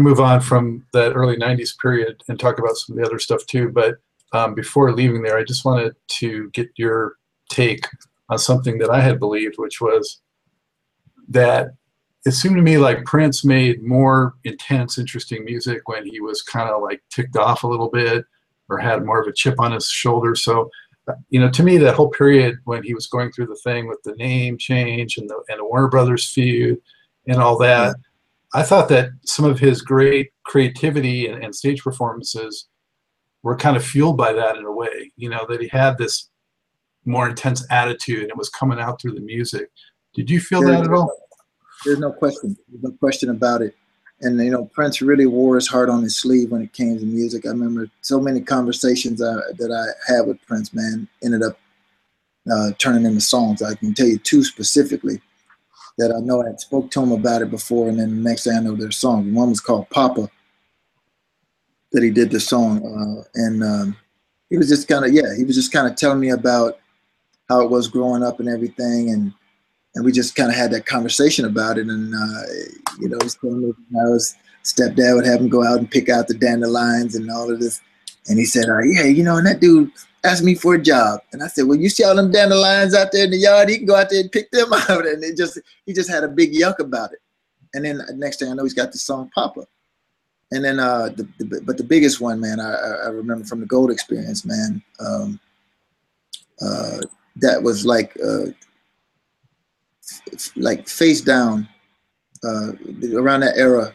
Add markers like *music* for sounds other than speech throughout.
To move on from that early 90s period and talk about some of the other stuff too. But um, before leaving there, I just wanted to get your take on something that I had believed, which was that it seemed to me like Prince made more intense, interesting music when he was kind of like ticked off a little bit or had more of a chip on his shoulder. So, uh, you know, to me, that whole period when he was going through the thing with the name change and the, and the Warner Brothers feud and all that, I thought that some of his great creativity and, and stage performances were kind of fueled by that in a way. You know, that he had this more intense attitude and it was coming out through the music. Did you feel that at all? There's no question. There's no question about it. And you know, Prince really wore his heart on his sleeve when it came to music. I remember so many conversations uh, that I had with Prince. Man, ended up uh, turning into songs. I can tell you two specifically that I know I had spoke to him about it before, and then the next thing I know, their song. One was called Papa, that he did the song, uh, and um, he was just kind of yeah, he was just kind of telling me about how it was growing up and everything, and and we just kind of had that conversation about it. And uh, you know, telling me how his stepdad would have him go out and pick out the dandelions and all of this. And he said, uh, "Yeah, you know," and that dude asked me for a job, and I said, "Well, you see all them dandelions out there in the yard? He can go out there and pick them *laughs* out." And it just he just had a big yuck about it. And then next thing I know, he's got the song Papa. And then, uh, the, the, but the biggest one, man, I, I remember from the Gold Experience, man. Um, uh, that was like uh, like face down uh, around that era.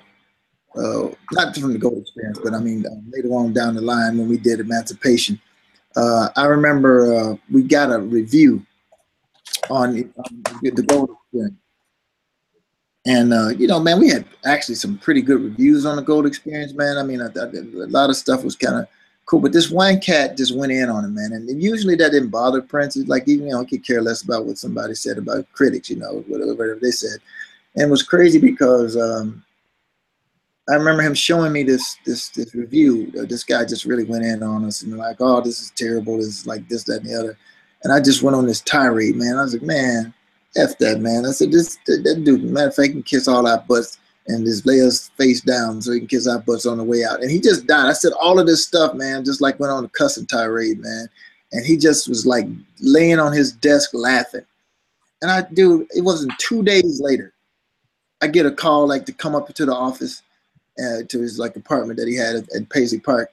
Uh, not from the gold experience, but I mean uh, later on down the line when we did Emancipation. Uh, I remember uh, we got a review on, on the gold experience. And uh, you know, man, we had actually some pretty good reviews on the Gold Experience, man. I mean, a lot of stuff was kind of cool. But this one cat just went in on it, man. And usually that didn't bother Prince. It's like even you know, he could care less about what somebody said about critics, you know, whatever they said. And it was crazy because um, I remember him showing me this this this review. Uh, this guy just really went in on us and like, oh, this is terrible. This is like this, that, and the other. And I just went on this tirade, man. I was like, man, f that, man. I said, this that, that dude. Matter of fact, can kiss all our butts and just lay us face down so he can kiss our butts on the way out. And he just died. I said all of this stuff, man, just like went on a cussing tirade, man. And he just was like laying on his desk laughing. And I, dude, it wasn't two days later. I get a call like to come up to the office, uh, to his like apartment that he had at, at Paisley Park.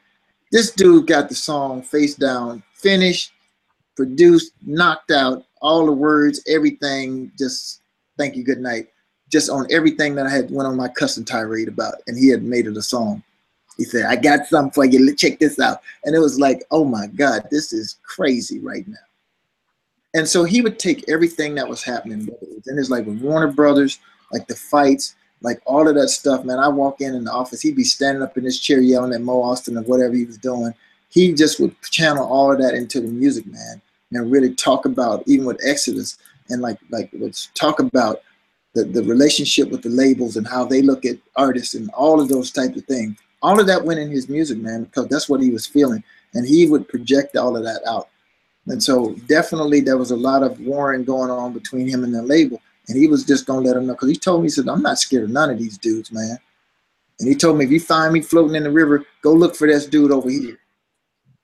This dude got the song face down, finished, produced, knocked out, all the words, everything. Just thank you, good night just on everything that I had went on my custom tirade about, and he had made it a song. He said, "I got something for you. Check this out." And it was like, "Oh my God, this is crazy right now." And so he would take everything that was happening, and it's like with Warner Brothers, like the fights, like all of that stuff. Man, I walk in in the office, he'd be standing up in his chair yelling at Mo Ostin or whatever he was doing. He just would channel all of that into the music, man, and really talk about even with Exodus and like like let's talk about the, the relationship with the labels and how they look at artists and all of those type of things. All of that went in his music, man, because that's what he was feeling. And he would project all of that out. And so definitely there was a lot of warring going on between him and the label. And he was just gonna let him know because he told me, he said, I'm not scared of none of these dudes, man. And he told me, if you find me floating in the river, go look for this dude over here.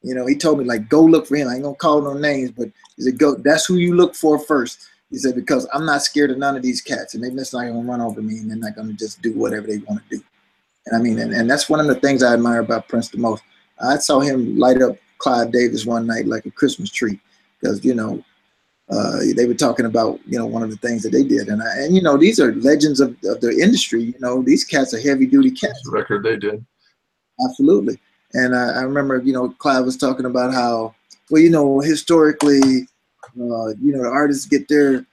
You know, he told me like, go look for him. I ain't gonna call no names, but he said, go. That's who you look for first. He said, because I'm not scared of none of these cats and they're just not to run over me and they're not to just do whatever they want to do. And I mean, and, and that's one of the things I admire about Prince the most. I saw him light up Clive Davis one night like a Christmas tree because, you know, uh, they were talking about, you know, one of the things that they did. And, I, and you know, these are legends of, of the industry. You know, these cats are heavy duty cats. The record they did. Absolutely. And I, I remember, you know, Clive was talking about how, well, you know, historically, uh, you know, the artists get their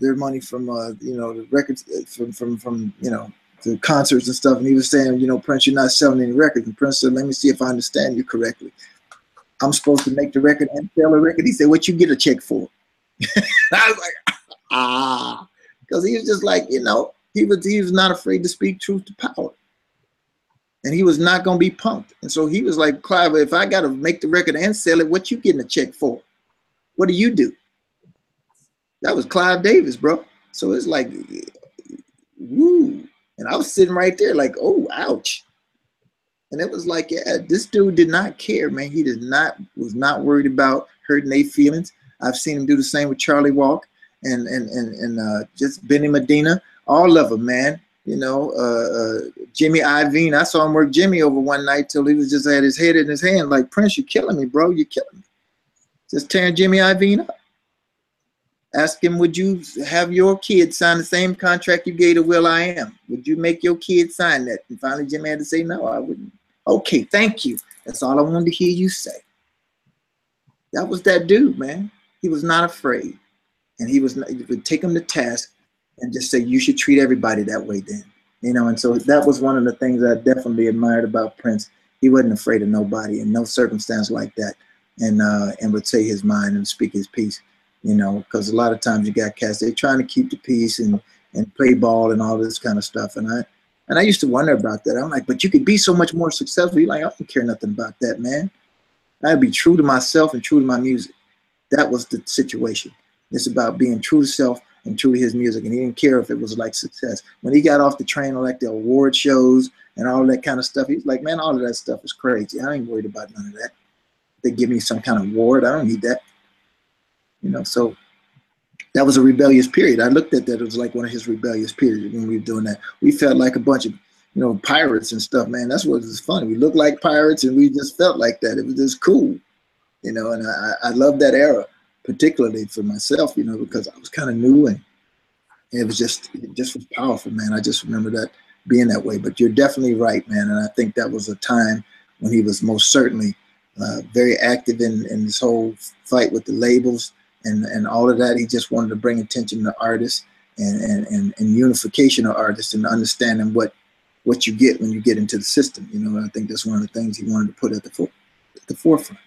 their money from uh, you know the records uh, from from from you know the concerts and stuff. And he was saying, you know, Prince, you're not selling any records. And Prince said, let me see if I understand you correctly. I'm supposed to make the record and sell a record. He said, what you get a check for? *laughs* I was like, ah, because he was just like, you know, he was he was not afraid to speak truth to power. And he was not gonna be punked. And so he was like, Clive, if I gotta make the record and sell it, what you getting a check for? What do you do? That was Clive Davis, bro. So it's like, woo. And I was sitting right there, like, oh, ouch. And it was like, yeah, this dude did not care, man. He did not was not worried about hurting their feelings. I've seen him do the same with Charlie Walk and and and and uh, just Benny Medina, all of them, man. You know, uh, uh, Jimmy Iovine. I saw him work Jimmy over one night till he was just had his head in his hand, like Prince, you're killing me, bro. You're killing me. Just tearing Jimmy Iovine up. Ask him, would you have your kid sign the same contract you gave to will.i.am? Would you make your kid sign that? And finally, Jimmy had to say, no, I wouldn't. Okay, thank you. That's all I wanted to hear you say. That was that dude, man. He was not afraid. And he was, would take him to task and just say, you should treat everybody that way then. You know, and so that was one of the things I definitely admired about Prince. He wasn't afraid of nobody in no circumstance like that. And uh, and would say his mind and speak his piece you know, because a lot of times you got cats, they're trying to keep the peace and, and play ball and all this kind of stuff. And I and I used to wonder about that. I'm like, but you could be so much more successful. You're like, I don't care nothing about that, man. I'd be true to myself and true to my music. That was the situation. It's about being true to self and true to his music. And he didn't care if it was like success. When he got off the train, like the award shows and all that kind of stuff, he's like, man, all of that stuff is crazy. I ain't worried about none of that. They give me some kind of award. I don't need that. You know, so that was a rebellious period. I looked at that; it was like one of his rebellious periods when we were doing that. We felt like a bunch of, you know, pirates and stuff, man. That's what was funny. We looked like pirates, and we just felt like that. It was just cool, you know. And I, I love that era, particularly for myself, you know, because I was kind of new and it was just, it just was powerful, man. I just remember that being that way. But you're definitely right, man. And I think that was a time when he was most certainly uh, very active in in this whole fight with the labels and and all of that. He just wanted to bring attention to artists and and and, and unification of artists and understanding what what you get when you get into the system. You know, I think that's one of the things he wanted to put at the at the forefront.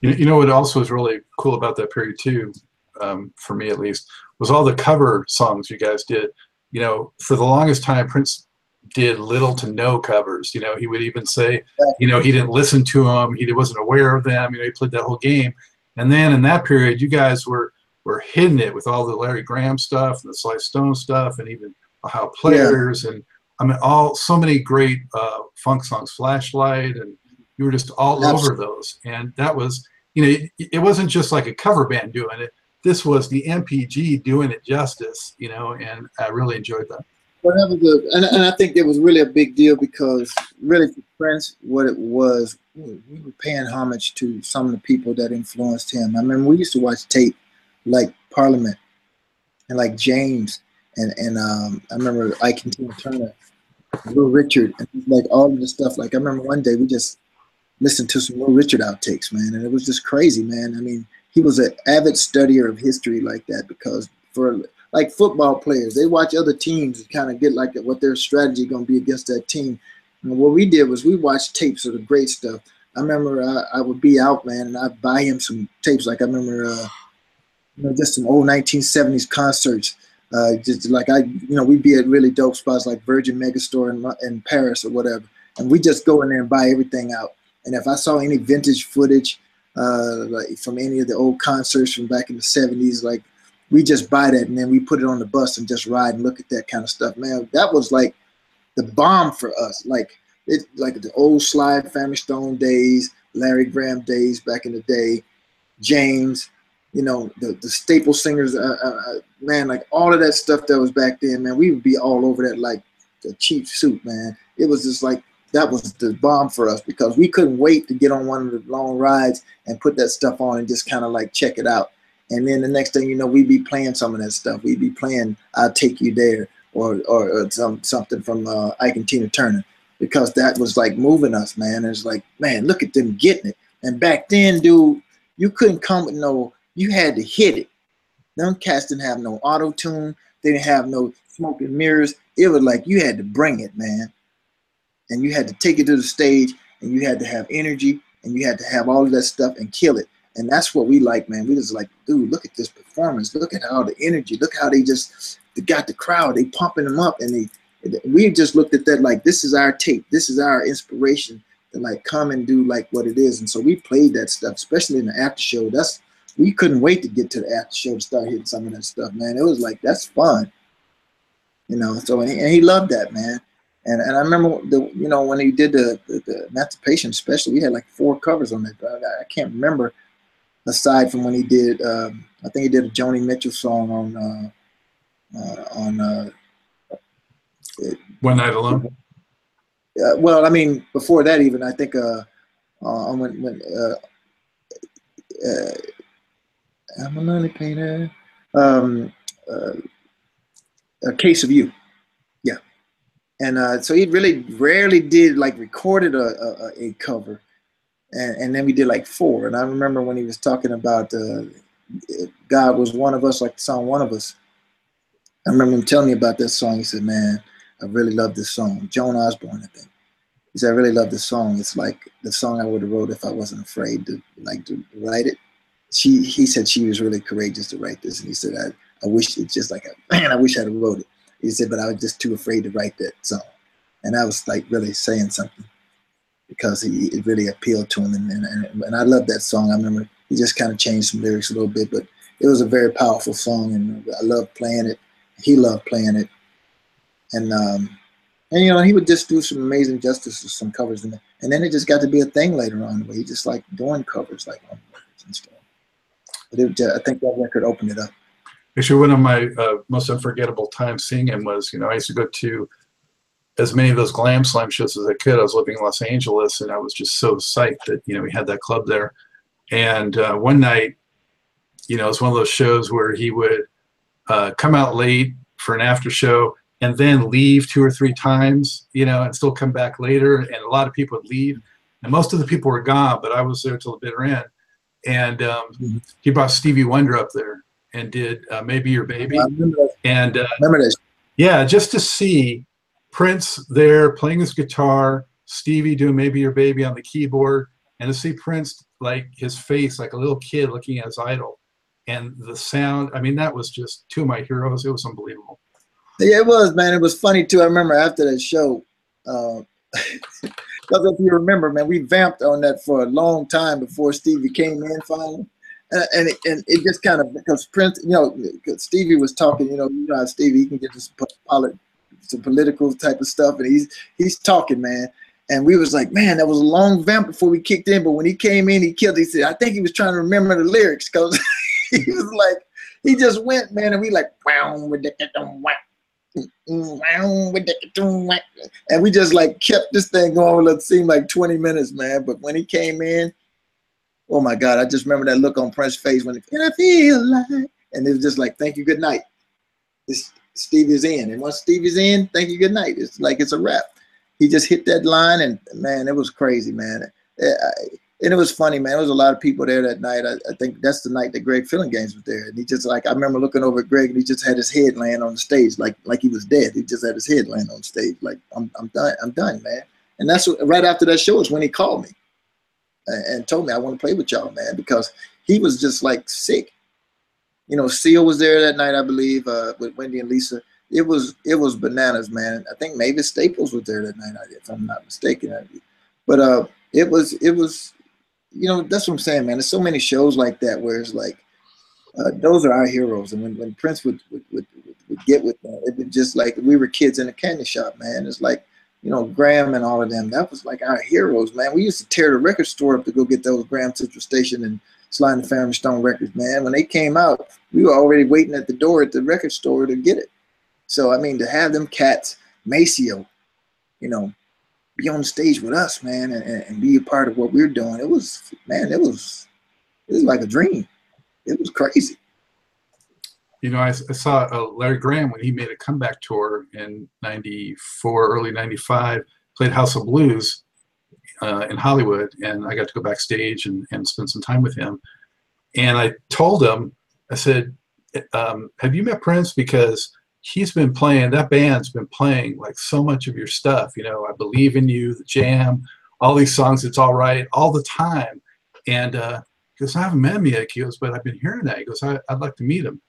You, you know what also was really cool about that period too, um, for me at least, was all the cover songs you guys did. You know, for the longest time, Prince did little to no covers. You know, he would even say, you know, he didn't listen to them, he wasn't aware of them. You know, he played that whole game. And then in that period, you guys were were hitting it with all the Larry Graham stuff and the Sly Stone stuff, and even Ohio Players, yeah. and I mean, all so many great uh, funk songs, Flashlight, and you were just all Absolutely. over those. And that was, you know, it, it, wasn't just like a cover band doing it. This was the NPG doing it justice, you know, and I really enjoyed that. Well, that was a, and, and I think it was really a big deal because really for Prince, what it was we were paying homage to some of the people that influenced him. I mean, we used to watch tape like Parliament and like James and and um, I remember Ike and Tina Turner, Little Richard, and like all of the stuff. Like I remember one day we just listened to some Little Richard outtakes, man, and it was just crazy, man. I mean, he was an avid studier of history like that because for like football players, they watch other teams and kind of get like what their strategy going to be against that team. And what we did was we watched tapes of the great stuff. I remember I, I would be out, man, and I'd buy him some tapes. Like I remember, uh, you know, just some old 1970s concerts. Uh, just like I, you know, we'd be at really dope spots like Virgin Megastore in, in Paris or whatever, and we just go in there and buy everything out. And if I saw any vintage footage, uh, like from any of the old concerts from back in the 70s, like we just buy that and then we put it on the bus and just ride and look at that kind of stuff. Man, that was like the bomb for us. Like it, like the old Sly Family Stone days, Larry Graham days back in the day, James, you know, the the staple singers, uh, uh, uh, man, like all of that stuff that was back then, man, we would be all over that like a cheap suit, man. It was just like that was the bomb for us because we couldn't wait to get on one of the long rides and put that stuff on and just kind of like check it out. And then the next thing you know, we'd be playing some of that stuff. We'd be playing "I'll Take You There" or or, or some something from uh, Ike and Tina Turner because that was like moving us, man. It's like, man, look at them getting it. And back then, dude, you couldn't come with no, you had to hit it. Them cats didn't have no auto tune. They didn't have no smoking mirrors. It was like you had to bring it, man. And you had to take it to the stage and you had to have energy and you had to have all of that stuff and kill it. And that's what we like, man. We just like, dude, look at this performance. Look at all the energy. Look how they just they got the crowd. They pumping them up, and they we just looked at that like this is our tape. This is our inspiration to like come and do like what it is. And so we played that stuff, especially in the after show. That's we couldn't wait to get to the after show to start hitting some of that stuff, man. It was like that's fun. You know, so and he, and he loved that man. And and I remember the you know when he did the the, the emancipation special, we had like four covers on it. I, I can't remember aside from when he did. Um, I think he did a Joni Mitchell song on uh, uh, on. Uh, One Night Alone. Uh, well, I mean, before that, even I think uh, uh, when when uh, uh, I'm a lonely painter. Um, uh, a case of you, and uh, so he really rarely did like recorded a, a, a cover, and, and then we did like four. And I remember when he was talking about uh, God was one of us, like the song "One of Us." I remember him telling me about that song. He said, "Man, I really love this song." Joan Osborne, I think. He said, "I really love this song. It's like the song I would have wrote if I wasn't afraid to like to write it." She, he said, she was really courageous to write this, and he said, "I, I wish it's just like, a, man, I wish I'd have wrote it." He said, "But I was just too afraid to write that song," and I was like really saying something because he it really appealed to him, and and, and I love that song. I remember he just kind of changed some lyrics a little bit, but it was a very powerful song, and I loved playing it. He loved playing it, and um, and you know he would just do some amazing justice with some covers, and and then it just got to be a thing later on where he just like doing covers like on records and stuff. But it, I think that record opened it up. Actually, one of my uh, most unforgettable times seeing him was, you know, I used to go to as many of those glam slam shows as I could. I was living in Los Angeles, and I was just so psyched that you know we had that club there. And uh, one night, you know, it was one of those shows where he would uh, come out late for an after show and then leave two or three times, you know, and still come back later. And a lot of people would leave, and most of the people were gone, but I was there till the bitter end. And um, mm-hmm. he brought Stevie Wonder up there and did uh, "Maybe Your Baby," and uh? Yeah, just to see Prince there playing his guitar, Stevie doing "Maybe Your Baby" on the keyboard, and to see Prince like his face like a little kid looking at his idol, and the sound. I mean, that was just two of my heroes. It was unbelievable. Yeah, it was, man. It was funny too. I remember after that show. Uh, *laughs* Because if you remember, man, we vamped on that for a long time before Stevie came in finally. And it, and it just kind of because Prince, you know, Stevie was talking, you know, you know Stevie he can get polit- some political type of stuff, and he's he's talking, man. And we was like, man, that was a long vamp before we kicked in. But when he came in, he killed. He said, I think he was trying to remember the lyrics because *laughs* he was like, he just went, man, and we like, wow, and we just like kept this thing going. It seemed like 20 minutes, man. But when he came in, oh my God, I just remember that look on Prince's face when he, I feel like, and it was just like, thank you, good night. This Stevie's in. And once Stevie's in, thank you, good night. It's like it's a wrap. He just hit that line, and man, it was crazy, man. Eh, and it was funny, man. There was a lot of people there that night. I, I think that's the night that Greg Phillinganes was there. And he just like I remember looking over at Greg and he just had his head laying on the stage like like he was dead. He just had his head laying on the stage like I'm I'm done I'm done, man. And that's what, right after that show is when he called me and, told me I want to play with y'all, man, because he was just like sick. You know, Seal was there that night, I believe, uh, with Wendy and Lisa. It was it was bananas, man. I think Mavis Staples was there that night, if I'm not mistaken. But uh, it was it was you know, that's what I'm saying, man. There's so many shows like that where it's like, uh, those are our heroes. And when, when Prince would, would, would, would get with them, it was just like we were kids in a candy shop, man. It's like, you know, Graham and all of them. That was like our heroes, man. We used to tear the record store up to go get those Graham Central Station and Sly and the Family Stone records, man. When they came out, we were already waiting at the door at the record store to get it. So, I mean, to have them cats, Maceo, you know, be on the stage with us, man, and, and be a part of what we're doing. It was, man, it was, it was like a dream. It was crazy. You know, I, I saw uh, Larry Graham when he made a comeback tour in '94, early '95, played House of Blues uh, in Hollywood, and I got to go backstage and, and spend some time with him. And I told him, I said, um, "Have you met Prince?" Because he's been playing that band's been playing like so much of your stuff you know i believe in you the jam all these songs it's all right all the time and uh he goes i haven't met him yet he goes but i've been hearing that he goes I, would like to meet him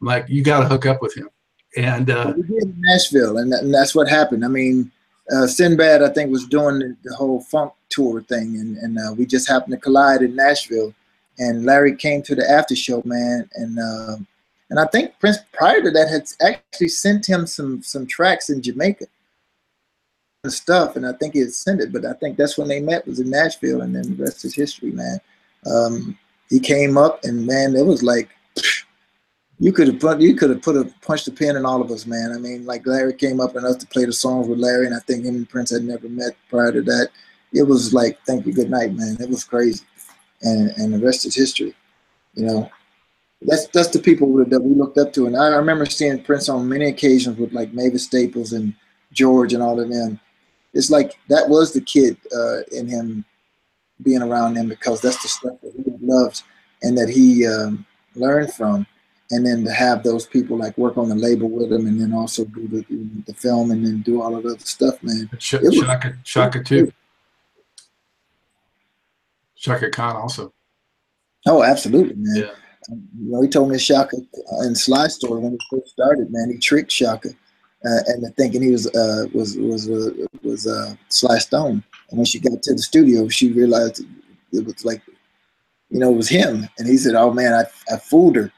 i'm like you got to hook up with him and uh we did in nashville and, that, and that's what happened i mean uh, Sinbad, I think, was doing the, the whole funk tour thing, and, and uh, we just happened to collide in Nashville. And Larry came to the after show, man, and uh, And I think Prince prior to that had actually sent him some some tracks in Jamaica and stuff, and I think he had sent it. But I think that's when they met was in Nashville, and then the rest is history, man. Um, he came up, and man, it was like you could have put you could have put a punched a pin in all of us, man. I mean, like Larry came up and us to play the songs with Larry, and I think him and Prince had never met prior to that. It was like thank you, good night, man. It was crazy, and and the rest is history. You know, that's that's the people that we looked up to, and I remember seeing Prince on many occasions with like Mavis Staples and George and all of them. It's like that was the kid uh, in him being around them because that's the stuff that he loved and that he um, learned from and then to have those people like work on the label with them, and then also do the, the film, and then do all of the other stuff, man. Sh- Chaka, Chaka too. Chaka Khan also. Oh, absolutely, man. Yeah. Um, you know, he told me Chaka in Sly Story when he first started, man. He tricked Chaka uh, into thinking he was uh, was was uh, was uh, Sly Stone, and when she got to the studio, she realized it was like, you know, it was him, and he said, "Oh man, I I fooled her."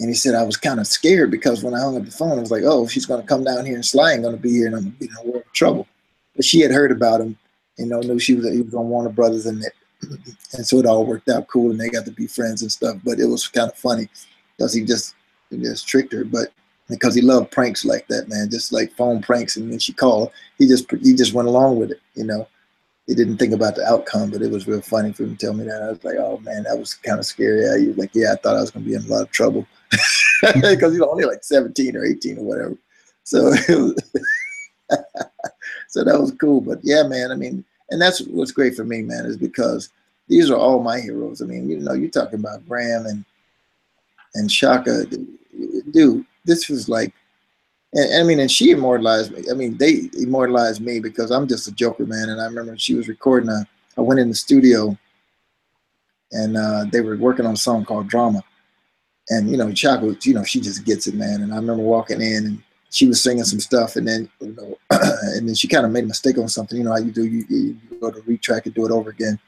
And he said, I was kind of scared because when I hung up the phone, I was like, oh, she's going to come down here and Sly ain't going to be here and I'm going to be in a world of trouble. But she had heard about him, you know, knew she was, he was on Warner Brothers and it, *clears throat* and so it all worked out cool and they got to be friends and stuff. But it was kind of funny because he just, he just tricked her. But because he loved pranks like that, man, just like phone pranks. And when she called, he just, he just went along with it, you know he didn't think about the outcome, but it was real funny for him to tell me that. I was like, oh man, that was kind of scary. He was like, yeah, I thought I was going to be in a lot of trouble *laughs* because he's only like 17 or 18 or whatever. So, *laughs* so that was cool. But yeah, man, I mean, and that's what's great for me, man, is because these are all my heroes. I mean, you know, you're talking about Graham and and Chaka, dude. This was like and, I mean, and she immortalized me. I mean, they immortalized me because I'm just a joker, man. And I remember she was recording. A, I went in the studio, and uh, they were working on a song called Drama. And you know, Chaka, you know, she just gets it, man. And I remember walking in, and she was singing some stuff, and then you know, *clears throat* and then she kind of made a mistake on something. You know how you do? You, you go to retrack and do it over again.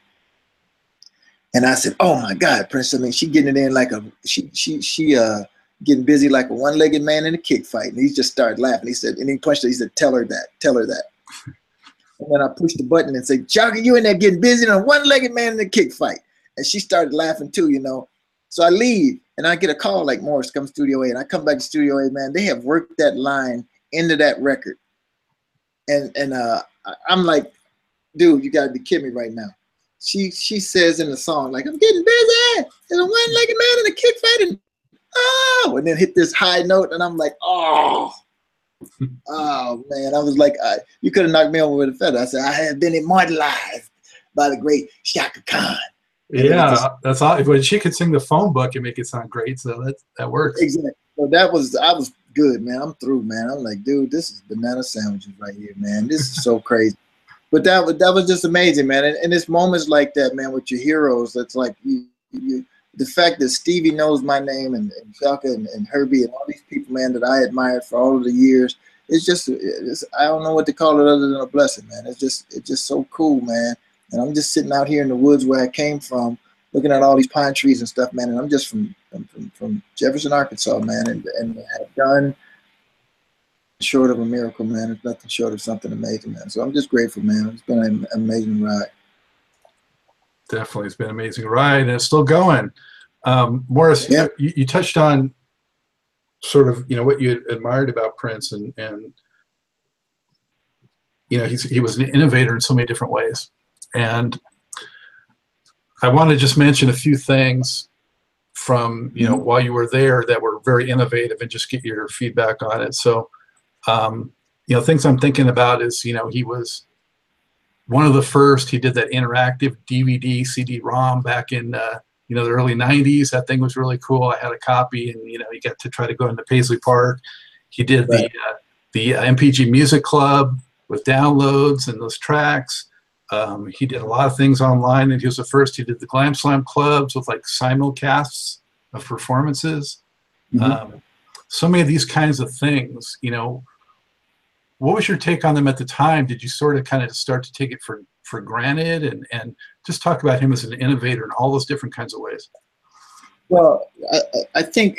And I said, "Oh my God, Prince! I mean, she getting it in like a she she she uh." getting busy like a one-legged man in a kick fight. And he just started laughing. He said, and he punched her. He said, tell her that, tell her that. *laughs* and then I pushed the button and said, Chaka, you in there getting busy in a one-legged man in a kick fight. And she started laughing too, you know. So I leave and I get a call like Morris come Studio A. And I come back to Studio A, man. They have worked that line into that record. And and uh, I'm like, dude, you gotta be kidding me right now. She she says in the song, like, I'm getting busy. There's a one-legged man in a kick fight and oh, and then hit this high note, and I'm like, oh, *laughs* oh man, I was like, I, you could have knocked me over with a feather. I said, I have been immortalized by the great Chaka Khan. Yeah, just, that's all. But she could sing the phone book and make it sound great, so that that works. Exactly. So that was I was good, man. I'm through, man. I'm like, dude, this is banana sandwiches right here, man. This is so *laughs* crazy. But that was that was just amazing, man. And, and it's moments like that, man, with your heroes. That's like you, you the fact that Stevie knows my name and, and Chaka and, and, Herbie and all these people, man, that I admired for all of the years, it's just, it's, I don't know what to call it other than a blessing, man. It's just, it's just so cool, man. And I'm just sitting out here in the woods where I came from, looking at all these pine trees and stuff, man. And I'm just from, from, from Jefferson, Arkansas, man, and, and have done short of a miracle, man. It's nothing short of something amazing, man. So I'm just grateful, man. It's been an amazing ride definitely it's been an amazing ride and it's still going. Um, Morris, yeah. you, you, touched on sort of you know what you admired about Prince and and you know he's, he was an innovator in so many different ways and I want to just mention a few things from you know while you were there that were very innovative and just get your feedback on it. So um, you know things I'm thinking about is you know he was one of the first. He did that interactive DVD CD-ROM back in uh, you know the early '90s. That thing was really cool. I had a copy, and you know you got to try to go into Paisley Park. He did right. the uh, the uh, NPG Music Club with downloads and those tracks. Um, he did a lot of things online, and he was the first. He did the Glam Slam clubs with like simulcasts of performances. Mm-hmm. Um, so many of these kinds of things, you know, what was your take on them at the time? Did you sort of kind of start to take it for, for granted and, and just talk about him as an innovator in all those different kinds of ways? Well, I, I think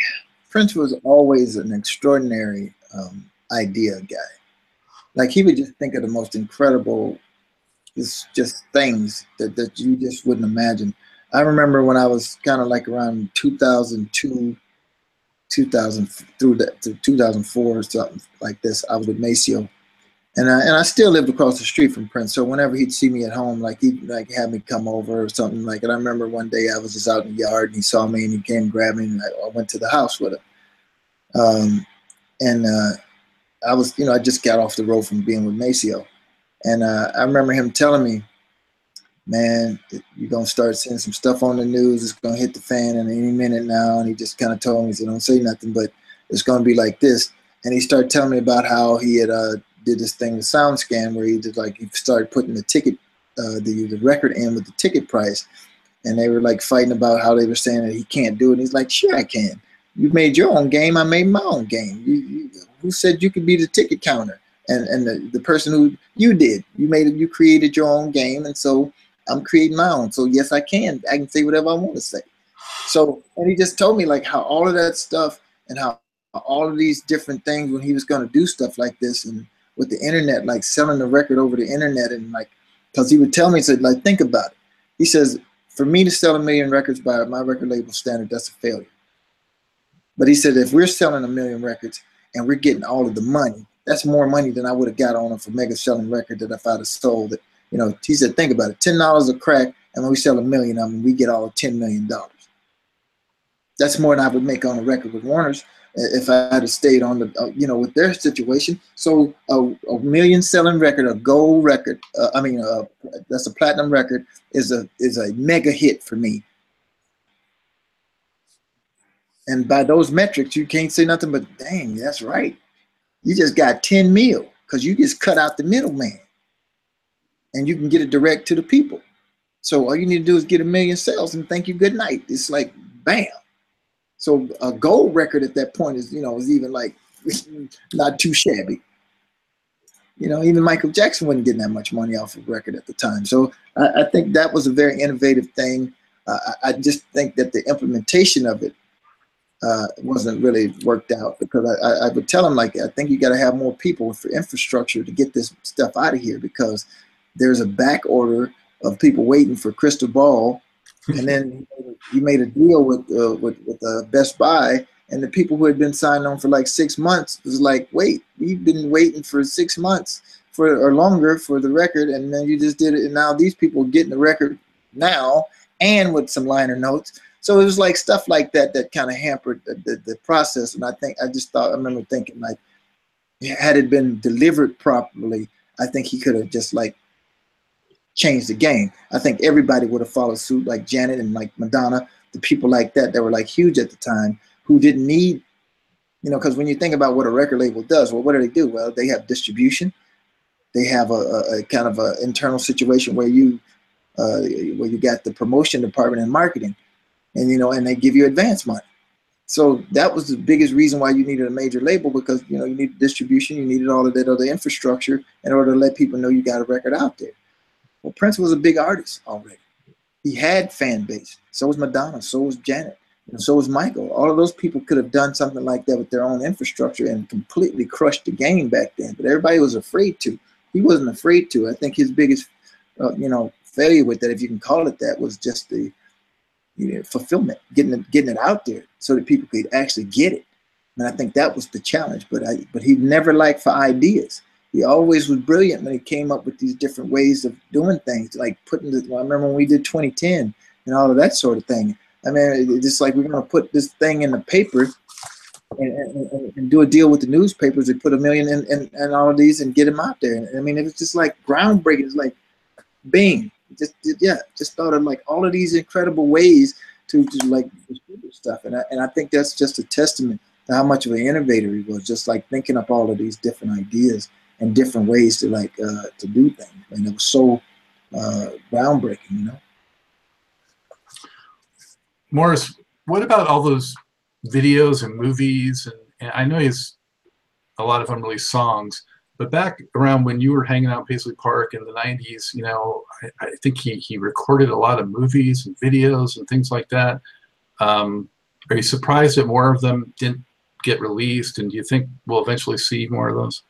Prince was always an extraordinary um, idea guy. Like he would just think of the most incredible, just just things that, that you just wouldn't imagine. I remember when I was kind of like around 2002, 2000 through that to 2004 or something like this. I was with Maceo, and I, and I still lived across the street from Prince. So whenever he'd see me at home, like he'd like have me come over or something like. And I remember one day I was just out in the yard and he saw me and he came grab me and I, I went to the house with him. Um, and uh, I was, you know, I just got off the road from being with Maceo, and uh, I remember him telling me, "Man, you're gonna start seeing some stuff on the news. It's gonna hit the fan in any minute now." And he just kind of told me, "He said, don't say nothing, but it's gonna be like this." And he started telling me about how he had uh, did this thing with SoundScan, where he did like he started putting the ticket, uh, the the record in with the ticket price, and they were like fighting about how they were saying that he can't do it. And he's like, "Sure, I can." You made your own game. I made my own game. You, you, who said you could be the ticket counter? And and the, the person who you did, you made. You created your own game, and so I'm creating my own. So yes, I can. I can say whatever I want to say. So and he just told me like how all of that stuff and how all of these different things when he was going to do stuff like this and with the internet, like selling the record over the internet and like, because he would tell me, he said like think about it. He says for me to sell a million records by my record label standard, that's a failure. But he said if we're selling a million records and we're getting all of the money, that's more money than I would have got on a for mega selling record that if I'd have sold it. You know, he said, think about it, ten dollars a crack, and when we sell a million of them, we get all ten million dollars. That's more than I would make on a record with Warner's if I had stayed on the, uh, you know, with their situation. So a, a million selling record, a gold record, uh, I mean, uh, that's a platinum record, is a is a mega hit for me. And by those metrics, you can't say nothing but, dang, that's right. You just got 10 mil because you just cut out the middleman and you can get it direct to the people. So all you need to do is get a million sales and thank you, good night. It's like, bam. So a gold record at that point is, you know, is even like *laughs* not too shabby. You know, even Michael Jackson wasn't getting that much money off of record at the time. So I, I think that was a very innovative thing. Uh, I, I just think that the implementation of it uh, wasn't really worked out because I, I, would tell him like I think you got to have more people for infrastructure to get this stuff out of here because there's a back order of people waiting for Crystal Ball, and then you made a deal with uh, with with uh, Best Buy, and the people who had been signed on for like six months was like, wait, we've been waiting for six months for or longer for the record, and then you just did it, and now these people are getting the record now and with some liner notes. So it was like stuff like that that kind of hampered the, the, the, process. And I think I just thought I remember thinking like, had it been delivered properly, I think he could have just like changed the game. I think everybody would have followed suit, like Janet and like Madonna, the people like that that were like huge at the time, who didn't need, you know, because when you think about what a record label does, well, what do they do? Well, they have distribution. They have a, a, a kind of an internal situation where you, uh, where you got the promotion department and marketing and you know, and they give you advance money. So that was the biggest reason why you needed a major label because you know you needed distribution, you needed all of that other infrastructure in order to let people know you got a record out there. Well, Prince was a big artist already. He had fan base. So was Madonna. So was Janet. And so was Michael. All of those people could have done something like that with their own infrastructure and completely crushed the game back then. But everybody was afraid to. He wasn't afraid to. I think his biggest, uh, you know, failure with that, if you can call it that, was just the you know, fulfillment, getting it, getting it out there so that people could actually get it. And I think that was the challenge. But I, but he never liked for ideas. He always was brilliant when he came up with these different ways of doing things, like putting the. I remember when we did 2010 and all of that sort of thing. I mean, it's just like we're going to put this thing in the paper and, and, and, do a deal with the newspapers and put a million in, in, in all of these and get them out there. I mean, it was just like groundbreaking. It's like, bing, just yeah, just thought of like all of these incredible ways to, to like stuff, and I, and I think that's just a testament to how much of an innovator he was, just like thinking up all of these different ideas and different ways to like uh, to do things, and it was so uh, groundbreaking, you know. Morris, what about all those videos and movies? And, and I know he has a lot of unreleased songs, but back around when you were hanging out Paisley Park in the 90s, you know, I, I think he, he recorded a lot of movies and videos and things like that. Um, are you surprised that more of them didn't get released? And do you think we'll eventually see more of those?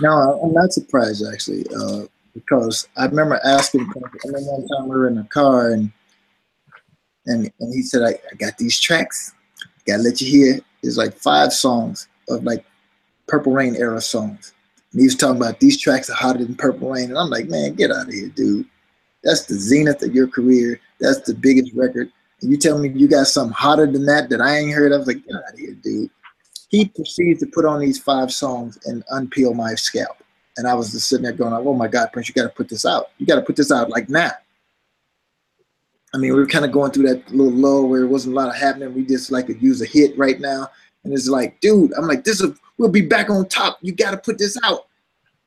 No, I'm not surprised actually, uh, because I remember asking. I remember one time we were in a car and and and he said, "I, I got these tracks. Gotta let you hear." It's like five songs of like Purple Rain era songs. And he was talking about these tracks are hotter than Purple Rain, and I'm like, man, get out of here, dude. That's the zenith of your career. That's the biggest record. And you tell me you got something hotter than that that I ain't heard of? I was like, get out of here, dude. He proceeds to put on these five songs and unpeel my scalp. And I was just sitting there going, oh my God, Prince, you got to put this out. You got to put this out like now. I mean, we were kind of going through that little lull where it wasn't a lot of happening. We just like could use a hit right now. And it's like, dude, I'm like, this is, we'll be back on top. You got to put this out.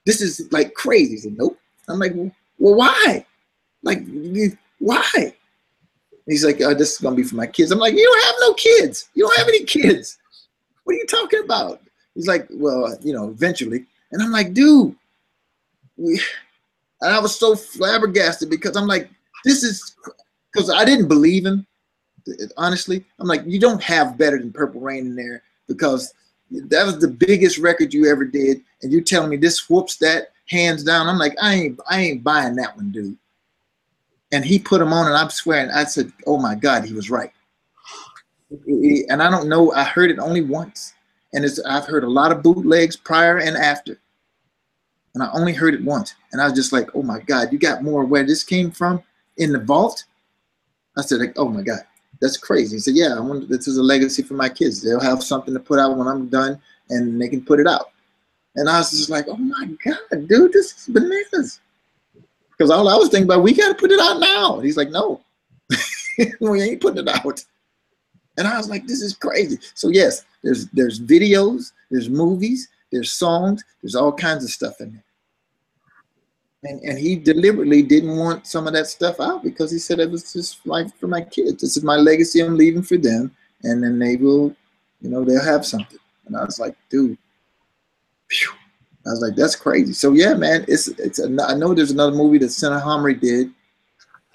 This is like crazy. He said, nope. I'm like, well, why? Like, why? He's like, oh, this is gonna be for my kids. I'm like, you don't have no kids. You don't have any kids. What are you talking about? He's like, well, uh, you know, eventually. And I'm like, dude, we, and I was so flabbergasted because I'm like, this is because I didn't believe him. Honestly, I'm like, you don't have better than Purple Rain in there because that was the biggest record you ever did, and you're telling me this whoops that hands down. I'm like, I ain't, I ain't buying that one, dude. And he put them on, and I'm swearing, I said, oh my God, he was right. And I don't know, I heard it only once, and it's I've heard a lot of bootlegs prior and after, and I only heard it once, and I was just like, oh my God, you got more where this came from in the vault. I said, like, oh my God, that's crazy. He said, yeah, I want this is a legacy for my kids. They'll have something to put out when I'm done, and they can put it out. And I was just like, oh my God, dude, this is bananas. Because all I was thinking about, we got to put it out now. And he's like, no, *laughs* we ain't putting it out. And I was like, this is crazy. So yes, there's there's videos, there's movies, there's songs, there's all kinds of stuff in there. And, and he deliberately didn't want some of that stuff out because he said it was just life for my kids. This is my legacy I'm leaving for them. And then they will, you know, they'll have something. And I was like, dude, phew. I was like, that's crazy. So yeah, man, it's it's. I know there's another movie that Senator Homry did,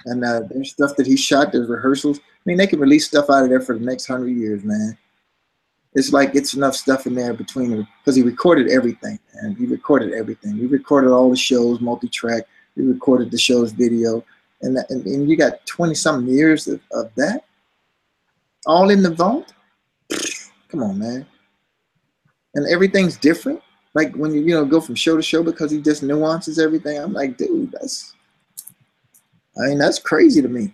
and uh, there's stuff that he shot. There's rehearsals. I mean, they can release stuff out of there for the next hundred years, man. It's like it's enough stuff in there between because he recorded everything, and he recorded everything. He recorded all the shows, multi-track. He recorded the show's video, and that, and, and you got twenty something years of, of that, all in the vault. Come on, man. And everything's different like when you you know go from show to show because he just nuances everything. I'm like, dude, that's I mean that's crazy to me.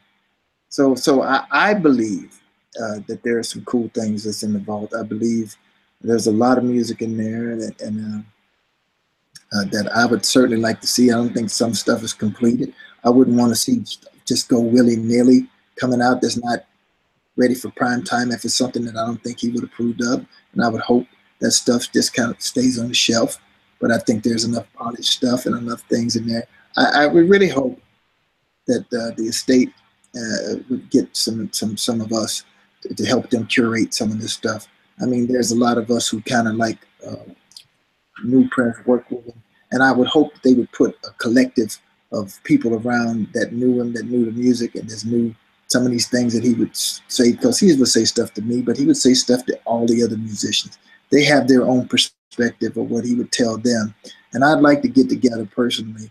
So so I, I believe uh, that there are some cool things that's in the vault. I believe there's a lot of music in there and, and uh, uh, that I would certainly like to see. I don't think some stuff is completed. I wouldn't want to see just go willy nilly coming out that's not ready for prime time if it's something that I don't think he would approve of. And I would hope that stuff just kind of stays on the shelf. But I think there's enough polished stuff and enough things in there. I, I would really hope that uh, the estate uh, would get some some some of us to, to, help them curate some of this stuff. I mean, there's a lot of us who kind of like uh, new press work with them, and I would hope they would put a collective of people around that knew him, that knew the music, and just knew some of these things that he would say because he would say stuff to me, but he would say stuff to all the other musicians they have their own perspective of what he would tell them. And I'd like to get together personally.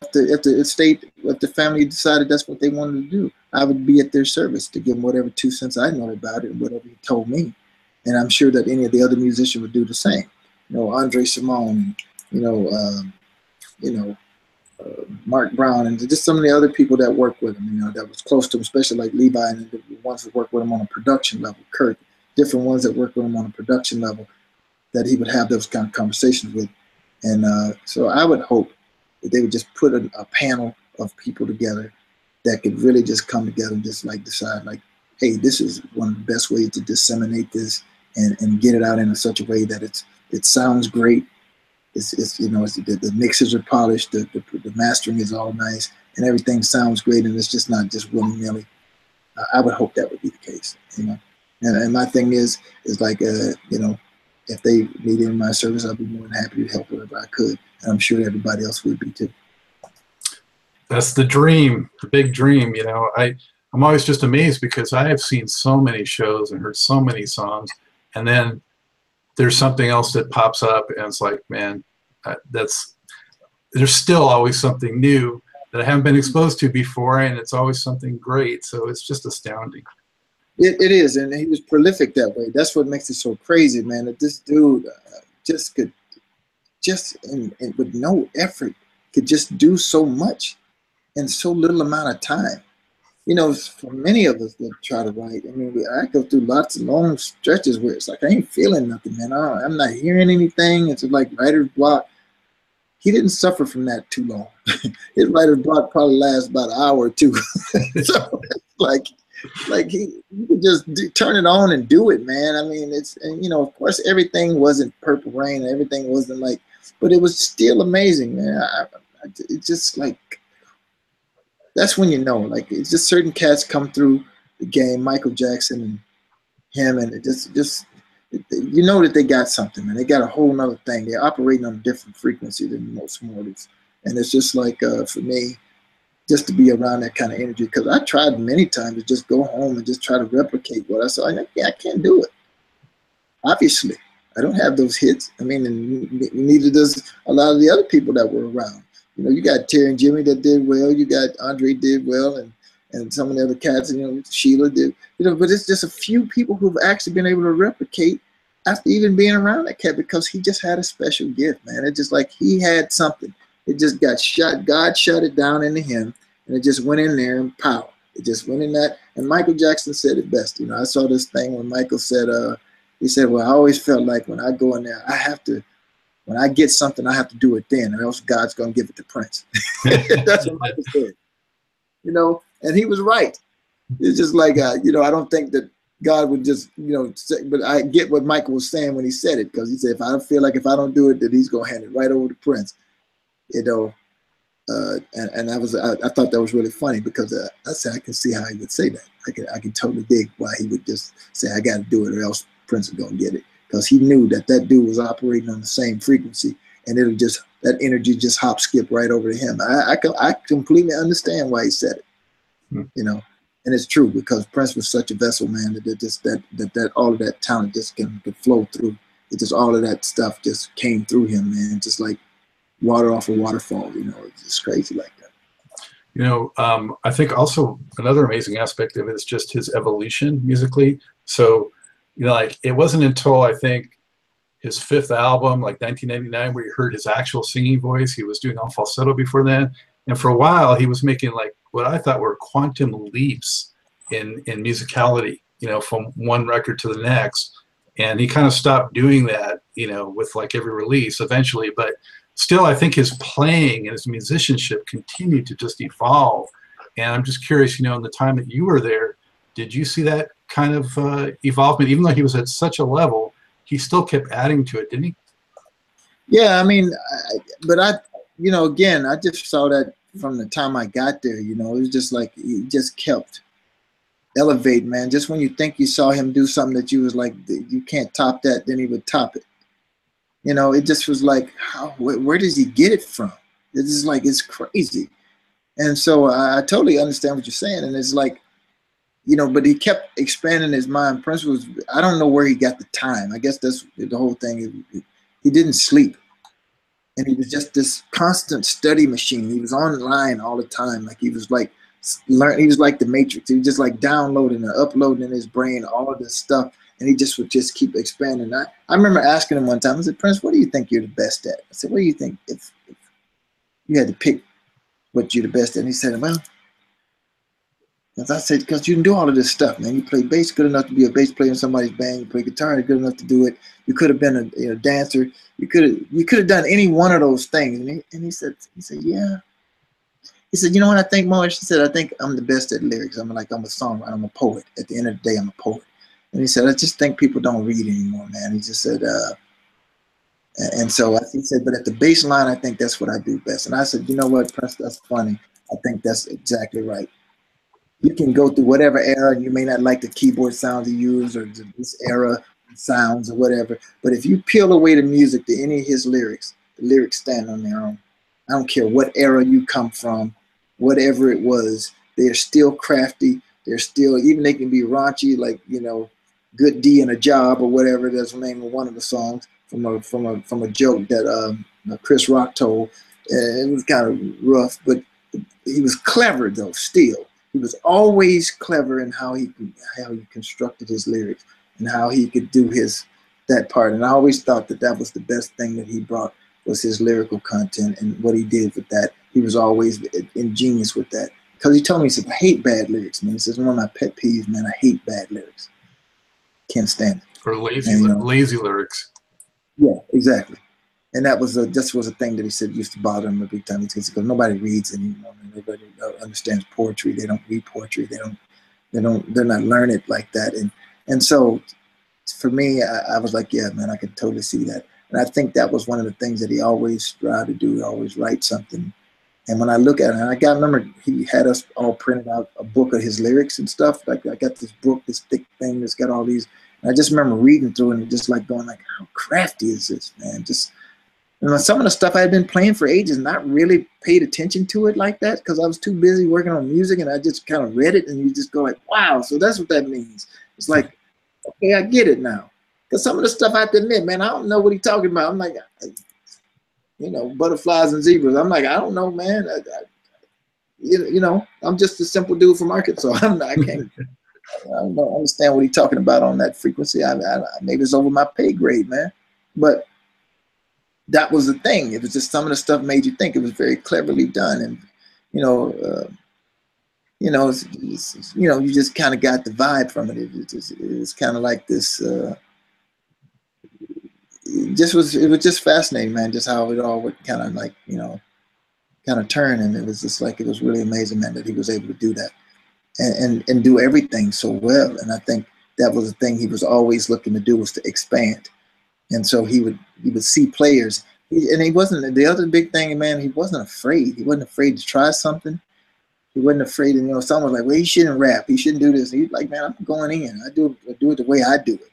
If the, if the estate, if the family decided that's what they wanted to do, I would be at their service to give them whatever two cents I know about it and whatever he told me. And I'm sure that any of the other musicians would do the same. You know, Andre Cymone, you know, uh, you know, uh, Mark Brown, and just some of the other people that worked with him, you know, that was close to him, especially like Levi and the ones that worked with him on a production level, Kurt different ones that work with him on a production level that he would have those kind of conversations with. And uh, so I would hope that they would just put a, a, panel of people together that could really just come together and just like decide like, hey, this is one of the best ways to disseminate this and, and get it out in such a way that it's it sounds great. It's, it's you know it's, the, the mixes are polished, the, the, the mastering is all nice, and everything sounds great, and it's just not just willy nilly. I would hope that would be the case, you know. And, and my thing is, is like, uh, you know, if they need needed my service, I'd be more than happy to help wherever I could. And I'm sure everybody else would be too. That's the dream, the big dream. You know, I I'm always just amazed because I have seen so many shows and heard so many songs, and then there's something else that pops up, and it's like, man, that's there's still always something new that I haven't been exposed to before, and it's always something great. So it's just astounding. It, it is, and he was prolific that way. That's what makes it so crazy, man. That this dude uh, just could, just and, and with no effort, could just do so much in so little amount of time. You know, for many of us that try to write, I mean, I go through lots of long stretches where it's like I ain't feeling nothing, man. I am not hearing anything. It's like writer's block. He didn't suffer from that too long. *laughs* His writer's block probably lasts about an hour or two. *laughs* so like like he, could just turn it on and do it, man. I mean, it's and, you know, of course, everything wasn't Purple Rain, everything wasn't like, but it was still amazing, man. I, I, it's just like that's when you know, like, it's just certain cats come through the game, Michael Jackson and him, and it just just you know that they got something, and they got a whole nother thing. They're operating on a different frequency than most mortals, and it's just like uh, for me just to be around that kind of energy. Because I tried many times to just go home and just try to replicate what I saw. I, yeah, I can't do it. Obviously, I don't have those hits. I mean, and neither does a lot of the other people that were around. You know, you got Terry and Jimmy that did well. You got Andre did well, and and some of the other cats. You know, Sheila did. You know, but it's just a few people who've actually been able to replicate after even being around that cat because he just had a special gift, man. It's just like he had something. It just got shut. God shut it down into him, and it just went in there and pow. It just went in that. And Michael Jackson said it best. You know, I saw this thing when Michael said, uh, he said, "Well, I always felt like when I go in there, I have to." When I get something, I have to do it then, or else God's gonna give it to Prince. *laughs* That's what Michael *laughs* said. You know, and he was right. It's just like uh, you know, I don't think that God would just, you know, say, but I get what Michael was saying when he said it because he said, if I feel like if I don't do it, that he's gonna hand it right over to Prince you know, uh, and, and I was I, I, thought that was really funny because uh, I said I can see how he would say that. I can I can totally dig why he would just say I got to do it or else Prince is gonna get it because he knew that that dude was operating on the same frequency and it'll just that energy just hop skip right over to him. I I, I completely understand why he said it, hmm. you know, and it's true because Prince was such a vessel man that just that that that all of that talent just can could flow through. It just all of that stuff just came through him, man. Just like water off a waterfall. You know, it's just crazy like that. You know, um, I think also another amazing aspect of it is just his evolution musically. So, you know, like it wasn't until I think his fifth album, like 1999, where you heard his actual singing voice. He was doing all falsetto before then, and for a while he was making like what I thought were quantum leaps in in musicality. You know, from one record to the next, and he kind of stopped doing that. You know, with like every release eventually, but still, I think his playing and his musicianship continued to just evolve. And I'm just curious, you know, in the time that you were there, did you see that kind of uh, evolvement? Even though he was at such a level, he still kept adding to it, didn't he? Yeah, I mean, I, but I, you know, again, I just saw that from the time I got there. You know, it was just like he just kept elevate, man. Just when you think you saw him do something that you was like, you can't top that, then he would top it. You know, it just was like, how, where, where does he get it from? It's just like, it's crazy. And so I, I totally understand what you're saying. And it's like, you know, but he kept expanding his mind. Prince was, I don't know where he got the time. I guess that's the whole thing. He didn't sleep. And he was just this constant study machine. He was online all the time. Like he was like, learn. He was like the Matrix. He was just like downloading and uploading in his brain all of this stuff and he just would just keep expanding. I, I remember asking him one time, I said, Prince, what do you think you're the best at? I said, what do you think if, if you had to pick what you're the best at? And he said, well, as I said, because you can do all of this stuff, man. You play bass good enough to be a bass player in somebody's band. You play guitar good enough to do it. You could have been a you know, dancer. You could have you could have done any one of those things. And he, and he said he said yeah. He said, you know what I think, Morris? He said, I think I'm the best at lyrics. I'm like I'm a songwriter. I'm a poet. At the end of the day, I'm a poet. And he said, I just think people don't read anymore, man. He just said, uh, and so he said, but at the baseline, I think that's what I do best. And I said, you know what, Prince, that's funny. I think that's exactly right. You can go through whatever era, and you may not like the keyboard sounds you use or this era sounds or whatever. But if you peel away the music to any of his lyrics, the lyrics stand on their own. I don't care what era you come from, whatever it was, they are still crafty, they're still even they can be raunchy, like you know, good D in a job or whatever. That's the name of one of the songs from a from a from a joke that um, Chris Rock told. it was kind of rough, but he was clever though. Still, he was always clever in how he how he constructed his lyrics and how he could do his that part. And I always thought that that was the best thing that he brought was his lyrical content and what he did with that. He was always ingenious with that. Because he told me, he said, I hate bad lyrics, man. He says, one of my pet peeves, man, I hate bad lyrics. Can't stand it. Or lazy, and, you know, lazy lyrics. Yeah, exactly. And that was a, just was a thing that he said used to bother him a big time. He said, because nobody reads anymore. Nobody uh, understands poetry. They don't read poetry. They don't, they don't, they're not learning it like that. And, and so for me, I, I was like, yeah, man, I can totally see that. And I think that was one of the things that he always tried to do. He always write something. And when I look at it, I got remember he had us all printed out a book of his lyrics and stuff. Like I got this book, this thick thing that's got all these. I just remember reading through it and just like going like, how crafty is this, man? Just know, some of the stuff I had been playing for ages, not really paid attention to it like that because I was too busy working on music and I just kind of read it and you just go like, wow, so that's what that means. It's like okay, I get it now. Because some of the stuff I have to admit, man, I don't know what he's talking about. I'm like, you know, butterflies and zebras. I'm like, I don't know, man. I, I, you, you know, I'm just a simple dude from Arkansas. *laughs* I'm not, I can't, I don't understand what he's talking about on that frequency. I, I, maybe it's over my pay grade, man. But that was the thing. It was just some of the stuff made you think. It was very cleverly done, and you know, uh, you know, it's, it's, you know, you just kind of got the vibe from it. It, was kind of like this. Uh, it just was. It was just fascinating, man. Just how it all would kind of like, you know, kind of turn, and it was just like it was really amazing, man, that he was able to do that, and and, and do everything so well. And I think that was the thing he was always looking to do was to expand, and so he would he would see players. and he wasn't the other big thing, man. He wasn't afraid. He wasn't afraid to try something he wasn't afraid. And you know, someone was like, "Well, he shouldn't rap. He shouldn't do this." He's like, "Man, I'm going in. I do it. I do it the way I do it."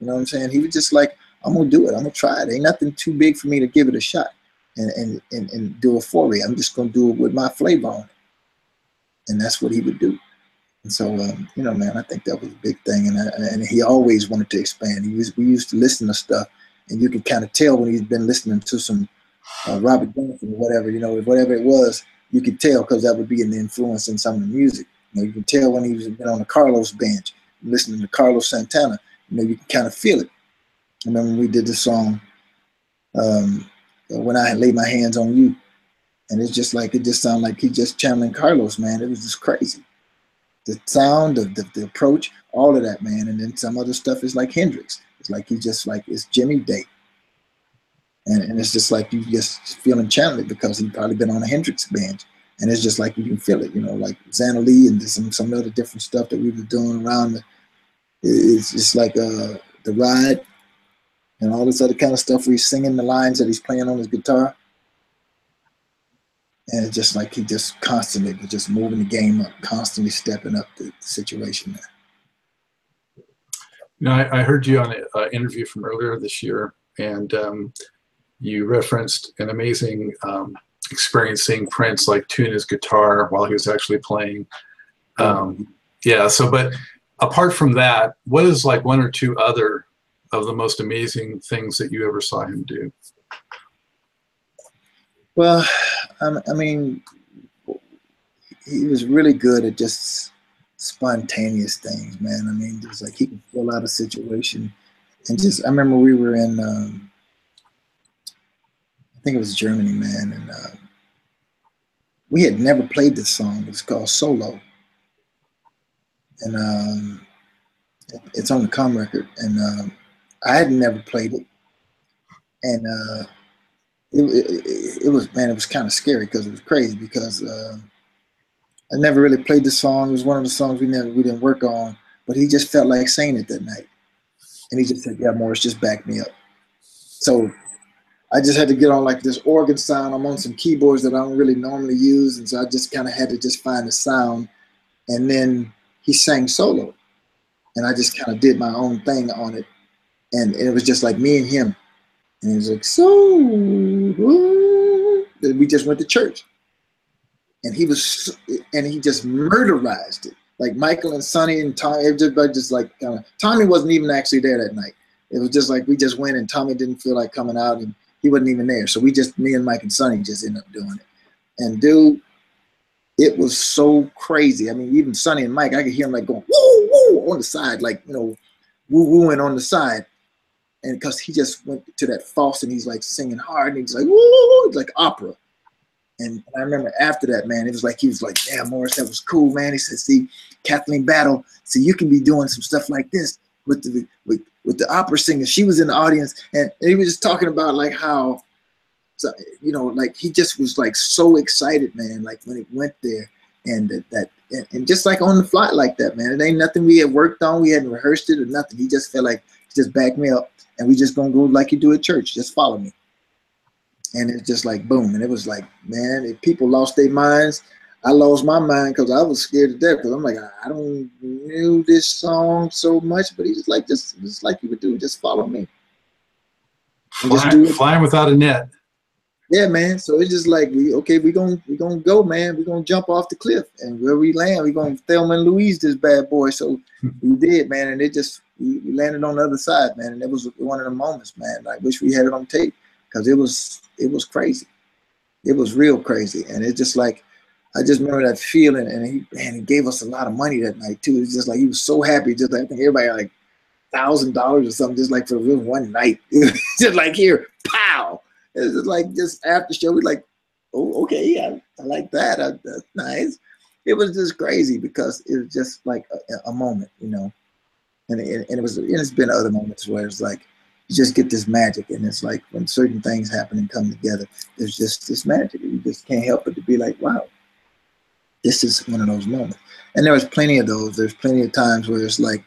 You know what I'm saying? He was just like, "I'm gonna do it. I'm gonna try it. Ain't nothing too big for me to give it a shot and and and, and do a foray. I'm just gonna do it with my flavor on it." And that's what he would do. And so, um, you know, man, I think that was a big thing. And I, and he always wanted to expand. He was, we used to listen to stuff, and you could kind of tell when he's been listening to some uh, Robert Johnson or whatever, you know, whatever it was you could tell because that would be an influence in some of the music. You know, you can tell when he was been on the Carlos bench, listening to Carlos Santana. You know, you can kind of feel it. I remember when we did the song um, "When I Laid My Hands on You," and it's just like it just sounded like he just channeling Carlos, man. It was just crazy. The sound, of the, the approach, all of that, man. And then some other stuff is like Hendrix. It's like he just like it's Jimmy Day. And, and it's just like you just feeling channeled because he'd probably been on a Hendrix band. And it's just like you can feel it, you know, like Zannalee and some some other different stuff that we were doing around. The, it's just like uh, the ride and all this other kind of stuff where he's singing the lines that he's playing on his guitar. And it's just like he just constantly was just moving the game up, constantly stepping up the, situation there. Know, I, I heard you on an uh, interview from earlier this year, and um, you referenced an amazing um, experience seeing Prince like tune his guitar while he was actually playing. Um, yeah. So, but apart from that, what is like one or two other of the most amazing things that you ever saw him do? Well, I mean, he was really good at just spontaneous things, man. I mean, it was like he could fill out a situation, and just I remember we were in um, I think it was Germany, man, and uh, we had never played this song. It's called Solo, and um, it's on the Come record, and um, I had never played it, and uh, it, it, it, was man, it was kind of scary because it was crazy because uh, I never really played the song. It was one of the songs we never we didn't work on, but he just felt like saying it that night, and he just said, "Yeah, Morris, just back me up." So I just had to get on like this organ sound. I'm on some keyboards that I don't really normally use, and so I just kind of had to just find the sound. And then he sang solo, and I just kind of did my own thing on it, and, it was just like me and him. And he was like, "So," we just went to church, and he was, and he just murderized it. like Michael and Sonny and Tommy, everybody just like of. Tommy wasn't even actually there that night. It was just like we just went, and Tommy didn't feel like coming out, and he wasn't even there. So we just, me and Mike and Sonny, just ended up doing it. And dude, it was so crazy. I mean, even Sonny and Mike, I could hear them like going woo woo on the side, like you know, woo wooing on the side. And because he just went to that false and he's like singing hard and he's like woo, like opera. And I remember after that, man, it was like he was like, "Damn, Morris, that was cool, man." He said, "See, Kathleen Battle, see, you can be doing some stuff like this with the with with the opera singer. She was in the audience, and, and he was just talking about like how, so, you know, like he just was like so excited, man. Like when it went there, and that, that and, and, just like on the fly like that, man. It ain't nothing we had worked on. We hadn't rehearsed it or nothing. He just felt like just back me up, and we just gonna go like you do at church. Just follow me. And it's just like boom and it was like man if people lost their minds i lost my mind because i was scared to death because i'm like i don't knew this song so much but he's just like just just like you would do just follow me. Flying, flying without a net. Yeah man so it's just like we okay we gonna we gonna go man. We gonna jump off the cliff and where we land we gonna Thelma and Louise this bad boy. So hmm. we did man and it just we, we landed on the other side man and it was one of the moments man i wish we had it on tape because it was it was crazy. It was real crazy, and it's just like I just remember that feeling. And he man, he gave us a lot of money that night too. It's just like he was so happy. Just like, I think everybody like thousand dollars or something, just like for one night. *laughs* just like here, pow. It's just like just after show, we like, oh okay, yeah, I like that. I, that's nice. It was just crazy because it was just like a, a moment, you know. And it, and it was and it's been other moments where it's like you just get this magic and it's like when certain things happen and come together there's just this magic you just can't help but to be like wow this is one of those moments. And there was plenty of those. There's plenty of times where it's like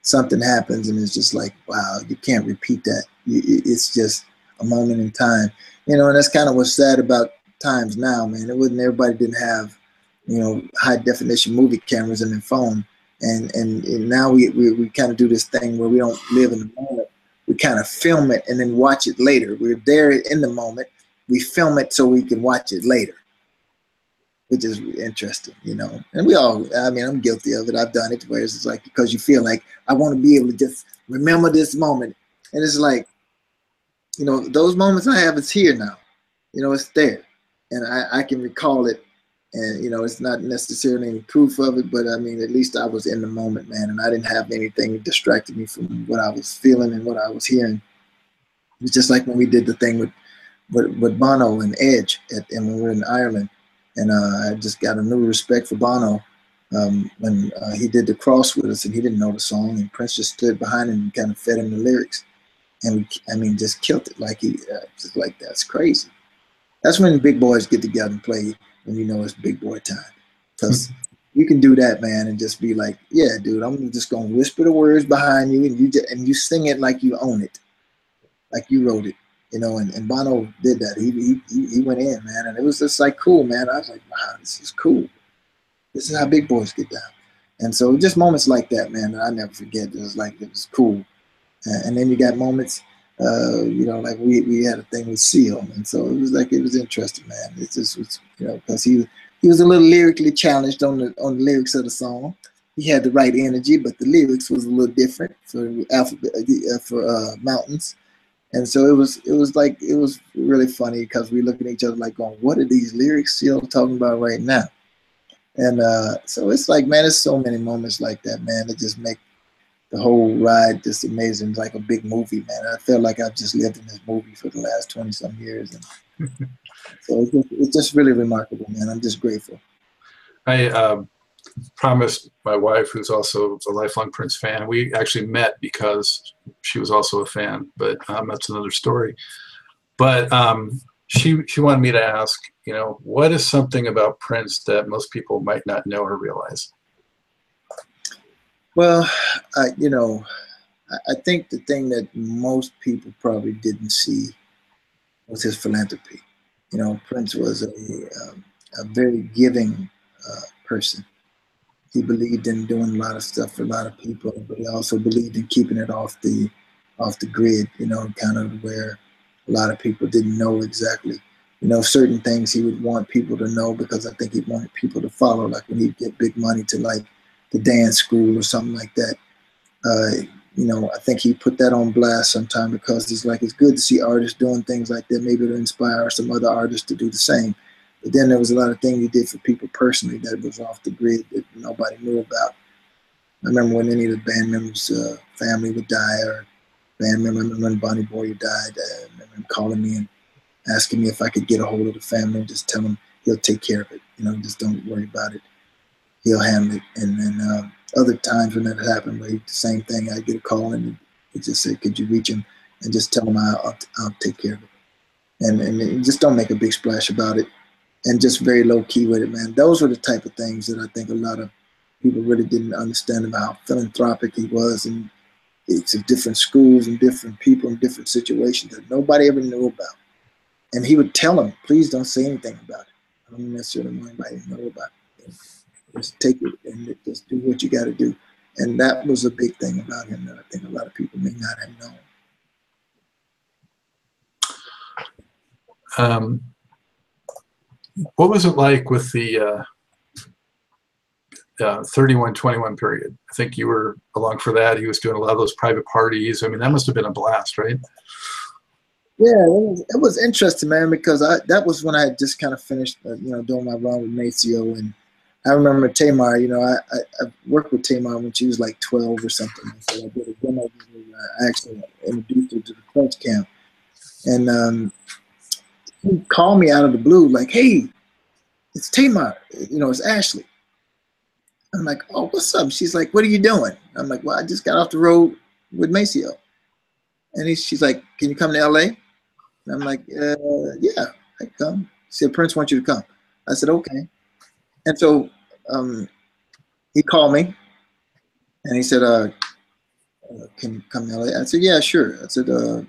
something happens and it's just like wow you can't repeat that. It's just a moment in time you know and that's kind of what's sad about times now man. It wasn't everybody didn't have you know high definition movie cameras in their phone and and, and now we, we, we kind of do this thing where we don't live in the moment we kind of film it and then watch it later. We're there in the moment. We film it so we can watch it later, which is interesting, you know. And we all, I mean, I'm guilty of it. I've done it where it's like because you feel like I want to be able to just remember this moment, and it's like, you know, those moments I have, it's here now. You know, it's there, and I, I can recall it and you know it's not necessarily any proof of it but i mean at least i was in the moment man and i didn't have anything that distracted me from what i was feeling and what i was hearing. It was just like when we did the thing with with, with bono and edge at, and when we were in ireland. And uh, i just got a new respect for bono um, when uh, he did the cross with us and he didn't know the song and prince just stood behind him and kind of fed him the lyrics. And i mean just killed it like he uh, just like that's crazy. That's when big boys get together and play when you know it's big boy time. Hmm. Because you can do that, man, and just be like, yeah, dude, I'm just gonna whisper the words behind you, and you just, and you sing it like you own it, like you wrote it, you know. And, and Bono did that. He, he he went in, man, and it was just like cool, man. I was like, wow, this is cool. This is how big boys get down. And so just moments like that, man, that I never forget. It was like it was cool. and then you got moments uh, you know, like we, we had a thing with Seal, and so it was like it was interesting, man. It just was, you know, because he he was a little lyrically challenged on the on the lyrics of the song. He had the right energy, but the lyrics was a little different for alphabet uh, for uh, mountains, and so it was it was like it was really funny because we look at each other like, going, "What are these lyrics Seal talking about right now?" And uh, so it's like, man, there's so many moments like that, man, that just make the whole ride just amazing, it's like a big movie, man. I felt like I've just lived in this movie for the last twenty some years, and *laughs* so it's just, it's just really remarkable, man. I'm just grateful. I um, promised my wife, who's also a lifelong Prince fan, we actually met because she was also a fan, but um, that's another story. But um, she she wanted me to ask, you know, what is something about Prince that most people might not know or realize? Well, I, you know, I think the thing that most people probably didn't see was his philanthropy. You know, Prince was a, um, a very giving uh, person. He believed in doing a lot of stuff for a lot of people, but he also believed in keeping it off the off the grid. You know, kind of where a lot of people didn't know exactly. You know, certain things he would want people to know because I think he wanted people to follow. Like when he'd get big money to like the dance school or something like that. Uh, you know, I think he put that on blast sometime because he's like, it's good to see artists doing things like that. Maybe it'll inspire some other artists to do the same. But then there was a lot of things he did for people personally that was off the grid that nobody knew about. I remember when any of the band members' uh, family would die or band member, when Bonnie Boyer died, uh, I remember him calling me and asking me if I could get a hold of the family and just tell him he'll take care of it. You know, just don't worry about it. He'll handle it. And then uh, other times when that happened, where the same thing, I get a call and he just said, "Could you reach him and just tell him I'll, I'll, take care of it." And and just don't make a big splash about it, and just very low key with it, man. Those were the type of things that I think a lot of people really didn't understand about how philanthropic he was, and it's different schools and different people and different situations that nobody ever knew about. And he would tell them, "Please don't say anything about it. I don't necessarily want anybody to know about it." Just take it and just do what you got to do. And that was a big thing about him that I think a lot of people may not have known. Um, what was it like with the uh, uh, 3121 period? I think you were along for that. He was doing a lot of those private parties. I mean, that must have been a blast, right? Yeah, it was, it was interesting, man, because I that was when I had just kind of finished, uh, you know, doing my run with Maceo and I remember Tamar, you know, I, I, I, worked with Tamar when she was like 12 or something. So I did a demo. I actually introduced her to the Clutch camp. And um, he called me out of the blue, like, hey, it's Tamar. You know, it's Ashley. I'm like, oh, what's up? She's like, what are you doing? I'm like, well, I just got off the road with Maceo. And he, she's like, can you come to LA? And I'm like, uh, yeah, I come. She said, Prince wants you to come. I said, okay. And so um, he called me and he said, uh, uh can you come LA? I said, yeah, sure. I said, uh,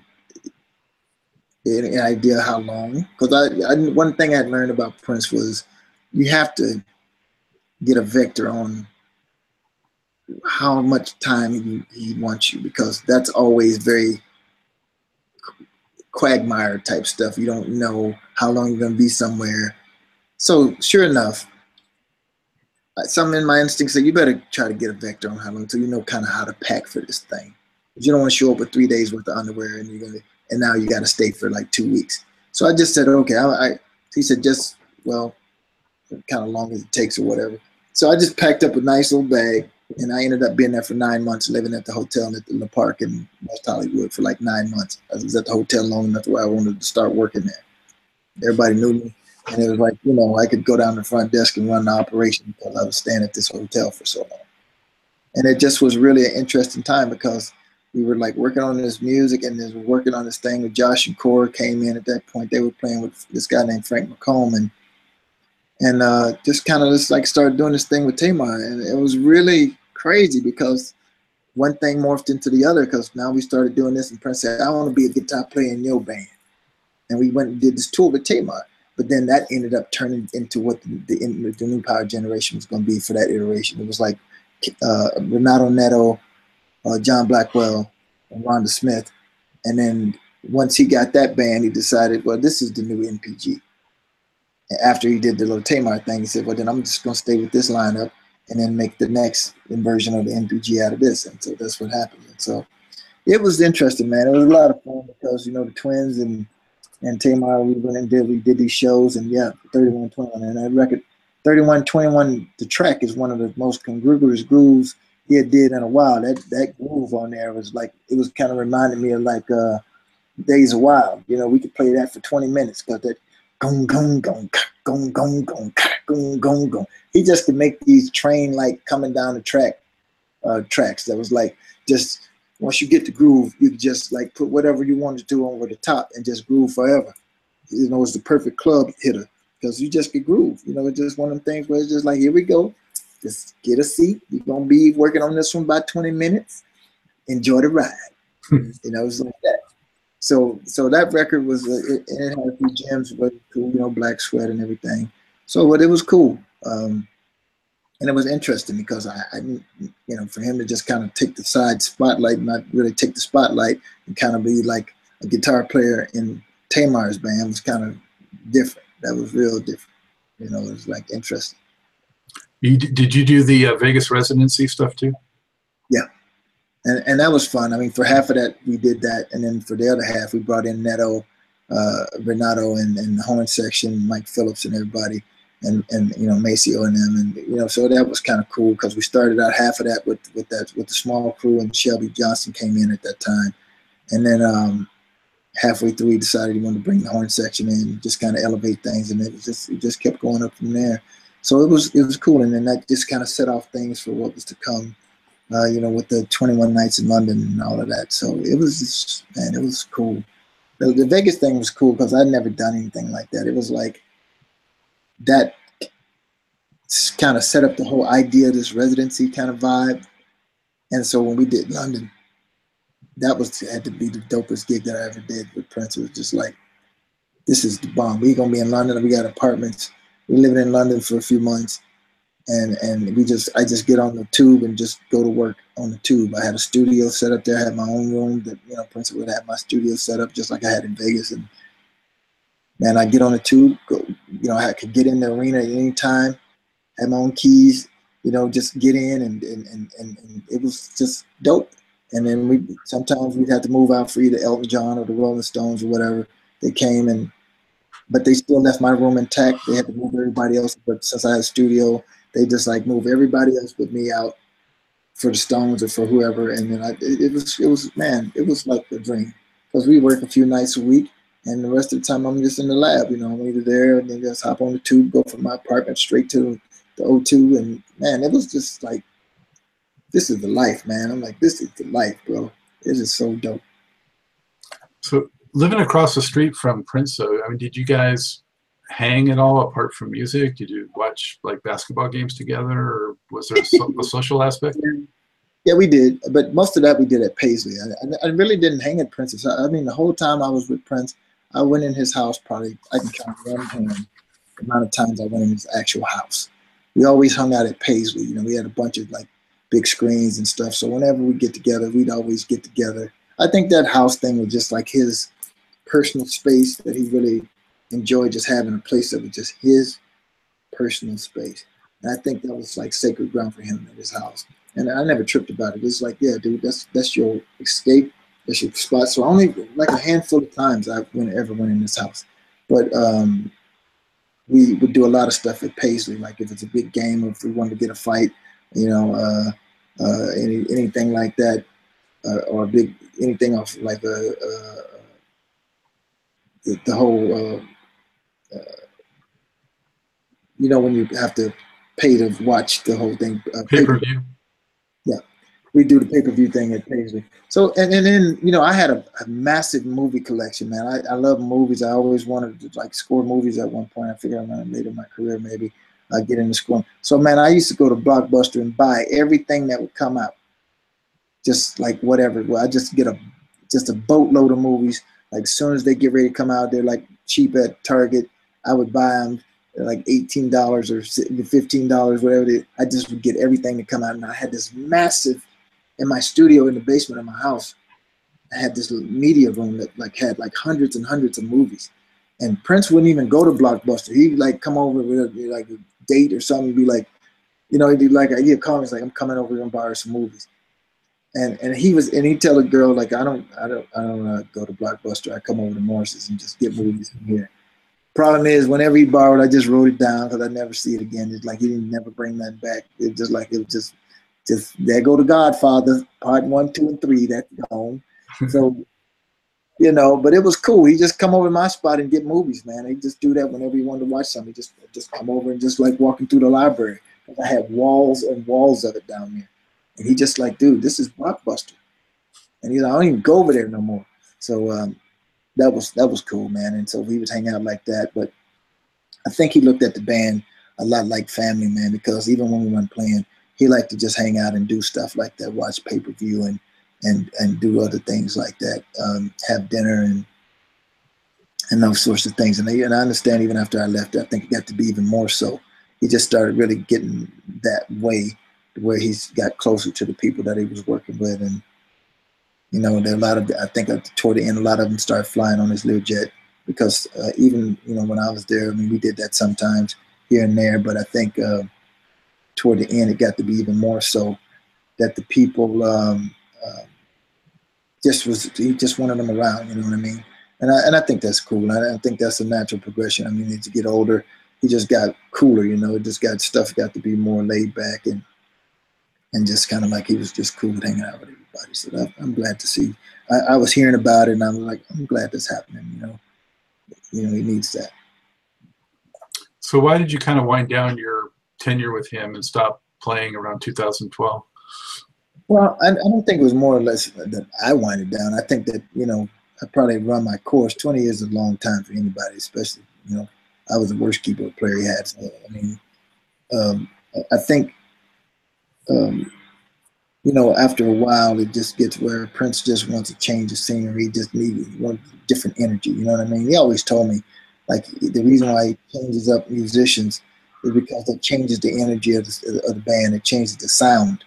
any idea how long? Because I, I, one thing I had learned about Prince was you have to get a vector on how much time he, he wants you because that's always very quagmire type stuff. You don't know how long you're going to be somewhere. So sure enough, something in my instincts said you better try to get a vector on how long so you know kind of how to pack for this thing. You don't want to show up with three days worth of underwear and you're gonna and now you got to stay for like two weeks. So I just said okay. I, I he said just well, kind of long as it takes or whatever. So I just packed up a nice little bag and I ended up being there for nine months, living at the hotel at the, in the park in West Hollywood for like nine months. I was at the hotel long enough where I wanted to start working there. Everybody knew me. And it was like, you know, I could go down the front desk and run the operation because I was staying at this hotel for so long. And it just was really an interesting time because we were like working on this music and then working on this thing with Josh and Cora came in at that point. They were playing with this guy named Frank McComb and and uh, just kind of just like started doing this thing with Tamar. And it was really crazy because one thing morphed into the other because now we started doing this and Prince said, I want to be a guitar player in your band. And we went and did this tour with Tamar. But then that ended up turning into what the, the, the new power generation was going to be for that iteration. It was like uh, Renato Neto, uh, John Blackwell, and Rhonda Smith. And then once he got that band, he decided, well, this is the new NPG. And after he did the little Tamar thing, he said, well, then I'm just going to stay with this lineup and then make the next version of the NPG out of this. And so that's what happened. And so it was interesting, man. It was a lot of fun because, you know, the twins and and Tamar, we went and did we did these shows, and yeah, 31 21. And that record, 31 21, the track is one of the most congruous grooves he had did in a while. That that groove on there was like it was kind of reminding me of like uh Days of Wild. You know, we could play that for 20 minutes because that gong gong gong gong gong gong gong gong gong. He just could make these train like coming down the track uh tracks that was like just once you get the groove, you can just like put whatever you want to do over the top and just groove forever. You know, it's the perfect club hitter because you just get groove. You know, it's just one of them things where it's just like, here we go. Just get a seat. You're gonna be working on this one about 20 minutes. Enjoy the ride. *laughs* you know, it's like that. So, so that record was uh, it, it, had a few gems, but cool. You know, Black Sweat and everything. So, but it was cool. Um, and it was interesting because I, I, you know, for him to just kind of take the side spotlight, not really take the spotlight, and kind of be like a guitar player in Tamar's band was kind of different. That was real different. You know, it was like interesting. You, did you do the uh, Vegas residency stuff too? Yeah, and and that was fun. I mean, for half of that we did that, and then for the other half we brought in Neto, uh, Renato, and, and the horn section, Mike Phillips, and everybody, and and you know Maceo and them, and you know so that was kind of cool because we started out half of that with with that with the small crew, and Shelby Johnson came in at that time, and then um, halfway through he decided he wanted to bring the horn section in, just kind of elevate things, and it just it just kept going up from there so it was it was cool, and then that just kind of set off things for what was to come. Uh, you know, with the 21 nights in London and all of that. So it was just, man, it was cool. The, the Vegas thing was cool because I'd never done anything like that. It was like that kind of set up the whole idea of this residency kind of vibe. And so when we did London, that was had to be the dopest gig that I ever did with Prince. It was just like, this is the bomb. We're gonna be in London. We got apartments we living in London for a few months, and and we just I just get on the tube and just go to work on the tube. I had a studio set up there. I had my own room that you know Prince would have my studio set up just like I had in Vegas. And man, I get on the tube. Go, you know, I could get in the arena at any time. Had my own keys. You know, just get in and and and, and, it was just dope. And then we sometimes we'd have to move out for either Elton John or the Rolling Stones or whatever. They came and but they still left my room intact. They had to move everybody else, but since I had a studio, they just like move everybody else but me out for the Stones or for whoever. And then I, it, it was, it was, man, it was like a dream because we work a few nights a week, and the rest of the time I'm just in the lab. You know, I'm either there and then just hop on the tube, go from my apartment straight to the O2, and man, it was just like, this is the life, man. I'm like, this is the life, bro. It is so dope. So living across the street from Prince, though, I mean, did you guys hang at all apart from music? Did you watch like basketball games together, or was there a, a social aspect? *laughs* Yeah, we did, but most of that we did at Paisley. I, I really didn't hang at Prince's. I mean, the whole time I was with Prince, I went in his house probably. I can count one hand the amount of times I went in his actual house. We always hung out at Paisley. You know, we had a bunch of like big screens and stuff. So whenever we get together, we'd always get together. I think that house thing was just like his personal space that he really enjoyed just having a place that was just his personal space. And I think that was like sacred ground for him at his house. And I never tripped about it. It's like, yeah, dude, that's that's your escape. Your spot. So only like a handful of times I went ever went in this house. But um, we would do a lot of stuff at Paisley. Like if it's a big game if we wanted to get a fight, you know, uh, uh, any anything like that, uh, or a big anything off like a, a the, the whole, uh, uh, you know, when you have to pay to watch the whole thing. Uh, pay per view. We do the pay per view thing at Paisley. So and, and then you know I had a, a massive movie collection, man. I, I love movies. I always wanted to like score movies at one point. I figured I'm gonna later in my career maybe uh, get into scoring. So man, I used to go to Blockbuster and buy everything that would come out, just like whatever. Well, I just get a just a boatload of movies like as soon as they get ready to come out, they're like cheap at Target. I would buy them like eighteen dollars or fifteen dollars, whatever. They, I just would get everything to come out, and I had this massive in my studio in the basement of my house. I had this media room that like had like hundreds and hundreds of movies. And Prince wouldn't even go to Blockbuster. He'd like come over with like a date or something, be like, you know, he'd be like, he'd call me, he's like, I'm coming over and borrow some movies and and he was and he'd tell a girl like I don't I don't I don't uh, go to Blockbuster. I come over to Morris's and just get movies from here. Problem is, whenever he borrowed, I just wrote it down because I never see it again. It's like he didn't never bring that back. It just like it was just just there go the Godfather part one, two, and three. That's *laughs* gone. so you know, but it was cool. He just come over to my spot and get movies, man. He just do that whenever he wanted to watch something. He just just come over and just like walking through the library. I had walls and walls of it down there. And he just like, dude, this is Blockbuster. And he's like, I don't even go over there no more. So um, that was that was cool, man. And so we would hang out like that. But I think he looked at the band a lot like family, man, because even when we weren't playing, he liked to just hang out and do stuff like that, watch pay per view and and and do other things like that, um, have dinner and and those sorts of things. And, and I understand even after I left, I think it got to be even more so. He just started really getting that way where he's got closer to the people that he was working with, and you know, there are a lot of I think toward the end, a lot of them started flying on his Learjet because uh, even you know when I was there, I mean, we did that sometimes here and there, but I think uh, toward the end, it got to be even more so that the people um, uh, just was he just wanted them around. You know what I mean? And I and I think that's cool. I, I think that's a natural progression. I mean, as you get older, he just got cooler. You know, it just got stuff got to be more laid back and and just kind of like he was just cool hanging out with everybody. So that, I'm glad to see. I, I was hearing about it, and I'm like, I'm glad that's happening. You know, you know, he needs that. So why did you kind of wind down your tenure with him and stop playing around 2012? Well, I, I don't think it was more or less that I winded down. I think that you know I probably run my course. Twenty years is a long time for anybody, especially you know I was the worst keeper player he had. So, I mean, um, I think um, you know after a while it just gets where Prince just wants to change the scenery. Just needs different energy. You know what I mean? He always told me like the reason why he changes up musicians is because it changes the energy of the, of the band. It changes the sound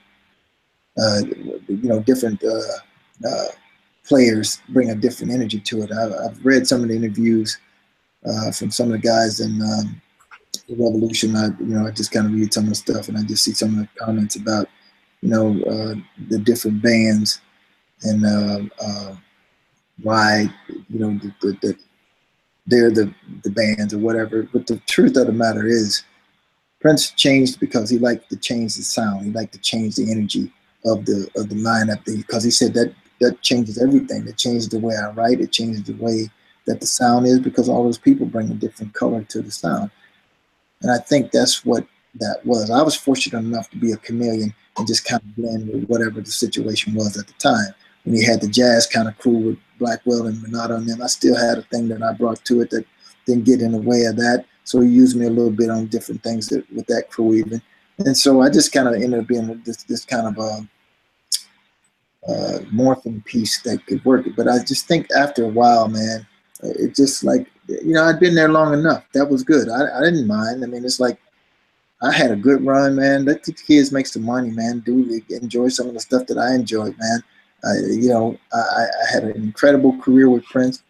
uh, you know, different uh, uh, players bring a different energy to it. I've, I've read some of the interviews uh, from some of the guys in um, the Revolution. I, you know, I just kind of read some of the stuff, and I just see some of the comments about, you know, uh, the different bands and uh, why, you know, the, the, they're the the bands or whatever. But the truth of the matter is, Prince changed because he liked to change the sound. He liked to change the energy of the of the lineup because he said that that changes everything. It changes the way I write. It changes the way that the sound is because all those people bring a different color to the sound. And I think that's what that was. I was fortunate enough to be a chameleon and just kind of blend with whatever the situation was at the time. When he had the jazz kind of crew with Blackwell and Renato and them, I still had a thing that I brought to it that didn't get in the way of that. So he used me a little bit on different things that, with that crew even. And so I just kind of ended up being this, this kind of a, uh, morphing piece that could work. But I just think after a while, man, it just like, you know, I'd been there long enough. That was good. I, I didn't mind. I mean, it's like, I had a good run, man. Let the kids make some money, man. Do enjoy some of the stuff that I enjoyed, man. you know, I, I, had an incredible career with Prince.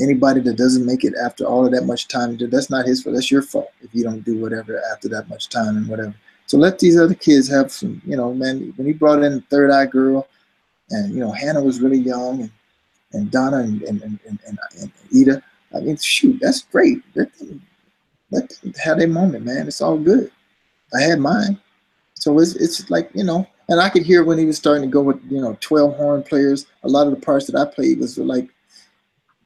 Anybody that doesn't make it after all of that much time, that's not his fault. That's your fault if you don't do whatever after that much time and whatever. So let these other kids have some, you know, man. When he brought in Third Eye Girl, and you know Hannah was really young, and and Donna and and and, and, and Ida. I mean, shoot, that's great. Let them, let them have their moment, man. It's all good. I had mine, so it's it's like you know, and I could hear when he was starting to go with you know twelve horn players. A lot of the parts that I played was like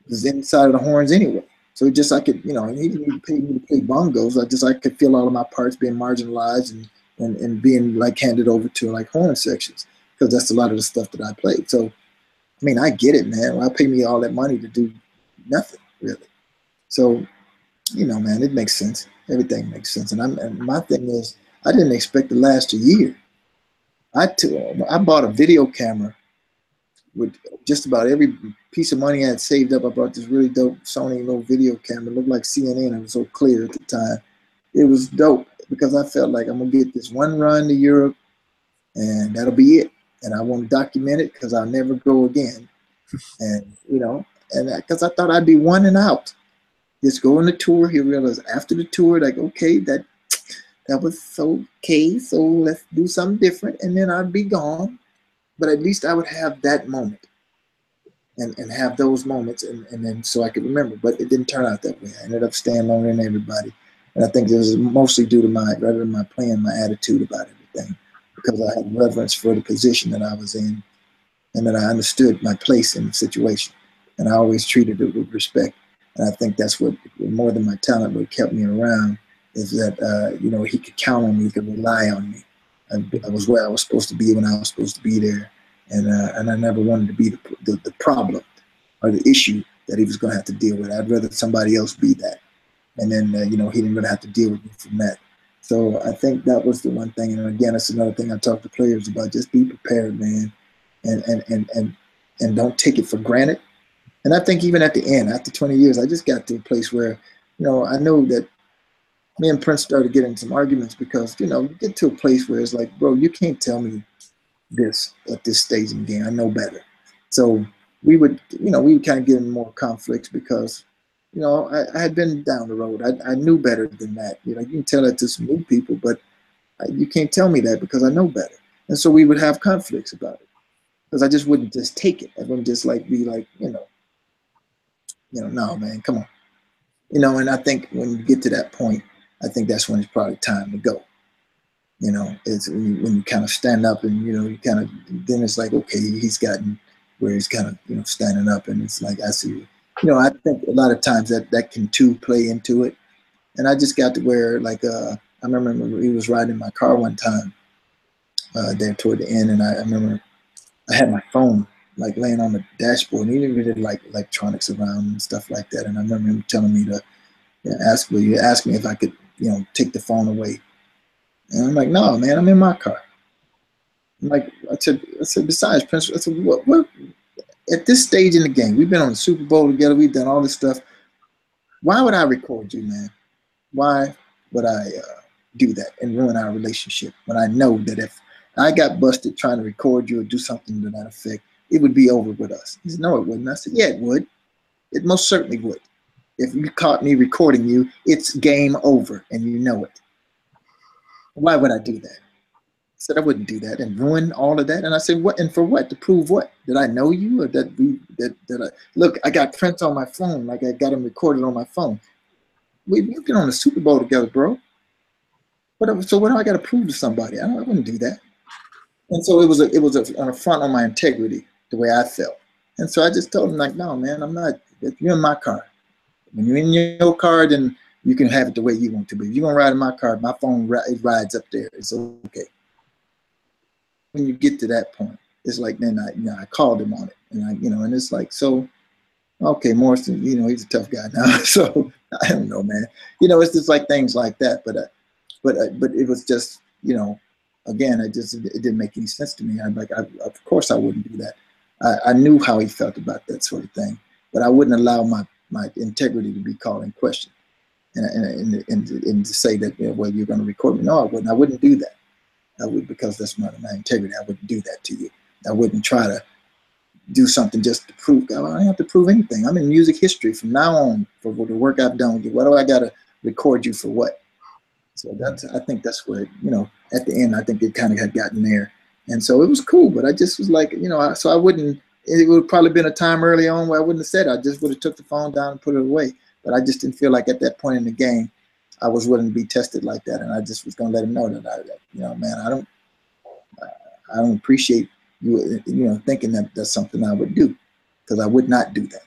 was inside of the horns anyway. So just I could, you know, he didn't pay me to play bongos. I just I could feel all of my parts being marginalized and, and, and being like handed over to like horn sections because that's a lot of the stuff that I played. So, I mean, I get it, man. Why pay me all that money to do nothing really? So, you know, man, it makes sense. Everything makes sense. And I'm and my thing is, I didn't expect to last a year. I took, I bought a video camera with just about every piece of money I had saved up. I bought this really dope Sony little video camera. It looked like CNN. It was so clear at the time. It was dope because I felt like I'm gonna get this one run to Europe, and that'll be it and I want to document it because I'll never go again. *laughs* and you know, and because I thought I'd be one and out, just go on the tour. He realized after the tour, like, okay, that that was okay. So let's do something different, and then I'd be gone. But at least I would have that moment, and and have those moments, and and then so I could remember. But it didn't turn out that way. I ended up staying longer than everybody, and I think it was mostly due to my rather than my plan, my attitude about everything because I had reverence for the position that I was in and that I understood my place in the situation. And I always treated it with respect. And I think that's what, more than my talent, what kept me around is that, uh, you know, he could count on me, he could rely on me. I, I, was where I was supposed to be when I was supposed to be there. And, uh, and I never wanted to be the, the, the problem or the issue that he was going to have to deal with. I'd rather somebody else be that. And then, uh, you know, he didn't really have to deal with me from that. So I think that was the one thing. And again, it's another thing I talk to players about. Just be prepared, man, and and and and and don't take it for granted. And I think even at the end, after 20 years, I just got to a place where, you know, I know that me and Prince started getting some arguments because, you know, you get to a place where it's like, bro, you can't tell me this at this stage in the game. I know better. So we would, you know, we would kind of get in more conflicts because you know, I, I, had been down the road. I, I knew better than that. You know, you can tell that to some new people, but you can't tell me that because I know better. And so we would have conflicts about it because I just wouldn't just take it. I wouldn't just like be like, you know, you know, no, man, come on. You know, and I think when you get to that point, I think that's when it's probably time to go. You know, it's when you, you kind of stand up and, you know, you kind of, then it's like, okay, he's gotten where he's kind of, you know, standing up and it's like, I see, you know, I think a lot of times that that can too play into it. And I just got to where like, uh, I remember he was riding my car one time uh, there toward the end and I, I remember I had my phone like laying on the dashboard. And he didn't really like electronics around and stuff like that. And I remember him telling me to you know, ask me, you asked me if I could, you know, take the phone away. And I'm like, no, man, I'm in my car. I'm like, I said, I said, besides, Prince, I said, what, what, at this stage in the game, we've been on the Super Bowl together, we've done all this stuff. Why would I record you, man? Why would I uh, do that and ruin our relationship when I know that if I got busted trying to record you or do something to that effect, it would be over with us. He said, No, it wouldn't. I said, Yeah, it would. It most certainly would. If you caught me recording you, it's game over and you know it. Why would I do that? I said, I wouldn't do that and ruin all of that. And I said, What and for what? To prove what? Did I know you or that we that, that I look, I got Prince on my phone, like I got him recorded on my phone. We, we've been on the Super Bowl together, bro. What, so what do I got to prove to somebody? I, I wouldn't do that. And so it was a, it was a, an affront on my integrity the way I felt. And so I just told him like, no, man, I'm not. You're in my car. When you're in your car, then you can have it the way you want to. But if you're gonna ride in my car, my phone it rides up there. It's okay. When you get to that point, it's like then I, you know, I called him on it, and I, you know, and it's like so. Okay, Morrison, you know, he's a tough guy now. *laughs* So I don't know, man. You know, it's just like things like that. But, uh, but, uh, but it was just, you know, again, it just it didn't make any sense to me. I'm like, I, of course I wouldn't do that. I, I, knew how he felt about that sort of thing, but I wouldn't allow my my integrity to be called in question, and and and, and, to say that well you're going to record me. No, I wouldn't. I wouldn't do that. I would because that's not my integrity. I wouldn't do that to you. I wouldn't try to do something just to prove. God, I don't have to prove anything. I'm in music history from now on for the work I've done with you. What do I got to record you for? What? So that's I think that's where you know at the end I think it kind of had gotten there, and so it was cool. But I just was like you know I, so I wouldn't. It would probably been a time early on where I wouldn't have said it. I just would have took the phone down and put it away. But I just didn't feel like at that point in the game I was willing to be tested like that, and I just was gonna let him know that I you know man I don't I don't appreciate you you know thinking that that's something I would do because I would not do that.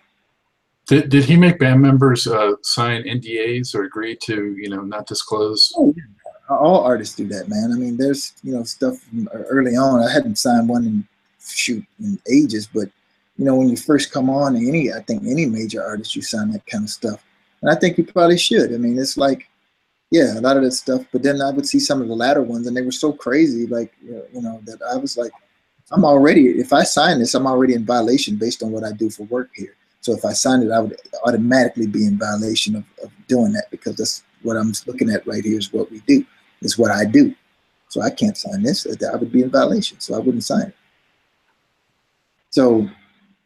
Did, did he make band members uh, sign NDAs or agree to, you know, not disclose? Oh, yeah. all artists do that, man. I mean, there's, you know, stuff early on. I hadn't signed one in shoot in ages, but you know, when you first come on, any I think any major artist, you sign that kind of stuff, and I think you probably should. I mean, it's like, yeah, a lot of that stuff. But then I would see some of the latter ones, and they were so crazy, like you know, that I was like, I'm already if I sign this, I'm already in violation based on what I do for work here. So if I signed it, I would automatically be in violation of, of doing that because that's what I'm looking at right here is what we do, is what I do. So I can't sign this. I would be in violation. So I wouldn't sign it. So,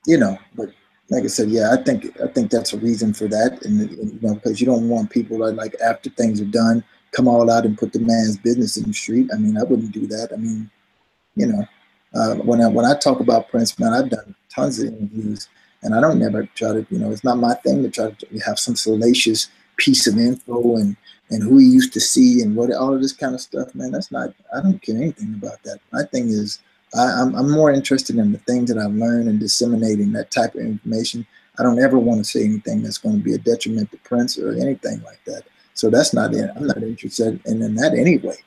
you know, but like I said, yeah, I think I think that's a reason for that, and, you know, because you don't want people that like after things are done, come all out and put the man's business in the street. I mean, I wouldn't do that. I mean, you know, uh, when I when I talk about Prince, man, I've done tons of interviews and I don't never try to, you know, it's not my thing to try to have some salacious piece of info and and who he used to see and what all of this kind of stuff, man. That's not. I don't care anything about that. My thing is, I, I'm I'm more interested in the things that I've learned and disseminating that type of information. I don't ever want to say anything that's going to be a detriment to Prince or anything like that. So that's not it. I'm not interested in, in that anyway.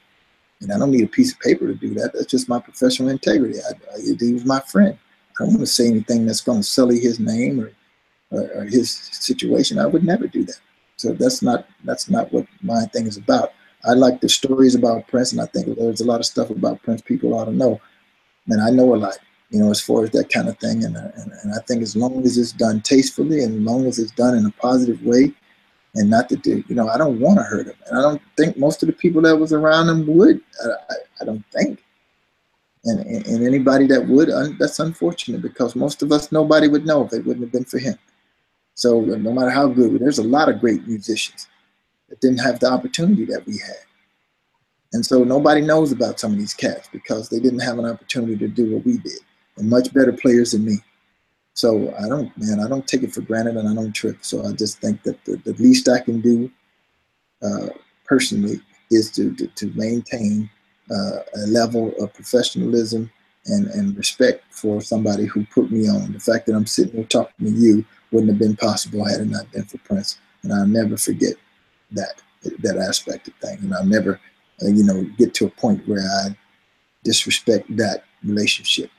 And I don't need a piece of paper to do that. That's just my professional integrity. I, I, he was my friend. I don't want to say anything that's going to sully his name or, or, or, his situation. I would never do that. So that's not that's not what my thing is about. I like the stories about Prince, and I think there's a lot of stuff about Prince people ought to know. And I know a lot, you know, as far as that kind of thing. And, and, and I think as long as it's done tastefully and as long as it's done in a positive way, and not to do, you know, I don't want to hurt him. And I don't think most of the people that was around him would. I, I, I don't think and, and anybody that would, that's unfortunate because most of us, nobody would know if it wouldn't have been for him. So no matter how good, there's a lot of great musicians that didn't have the opportunity that we had. And so nobody knows about some of these cats because they didn't have an opportunity to do what we did, and much better players than me. So I don't, man, I don't take it for granted, and I don't trip. So I just think that the, the least I can do, uh, personally, is to to, to maintain uh, a level of professionalism and, and respect for somebody who put me on. The fact that I'm sitting here talking to you wouldn't have been possible had it not been for Prince. And I'll never forget that that aspect of things. And I'll never, uh, you know, get to a point where I disrespect that relationship.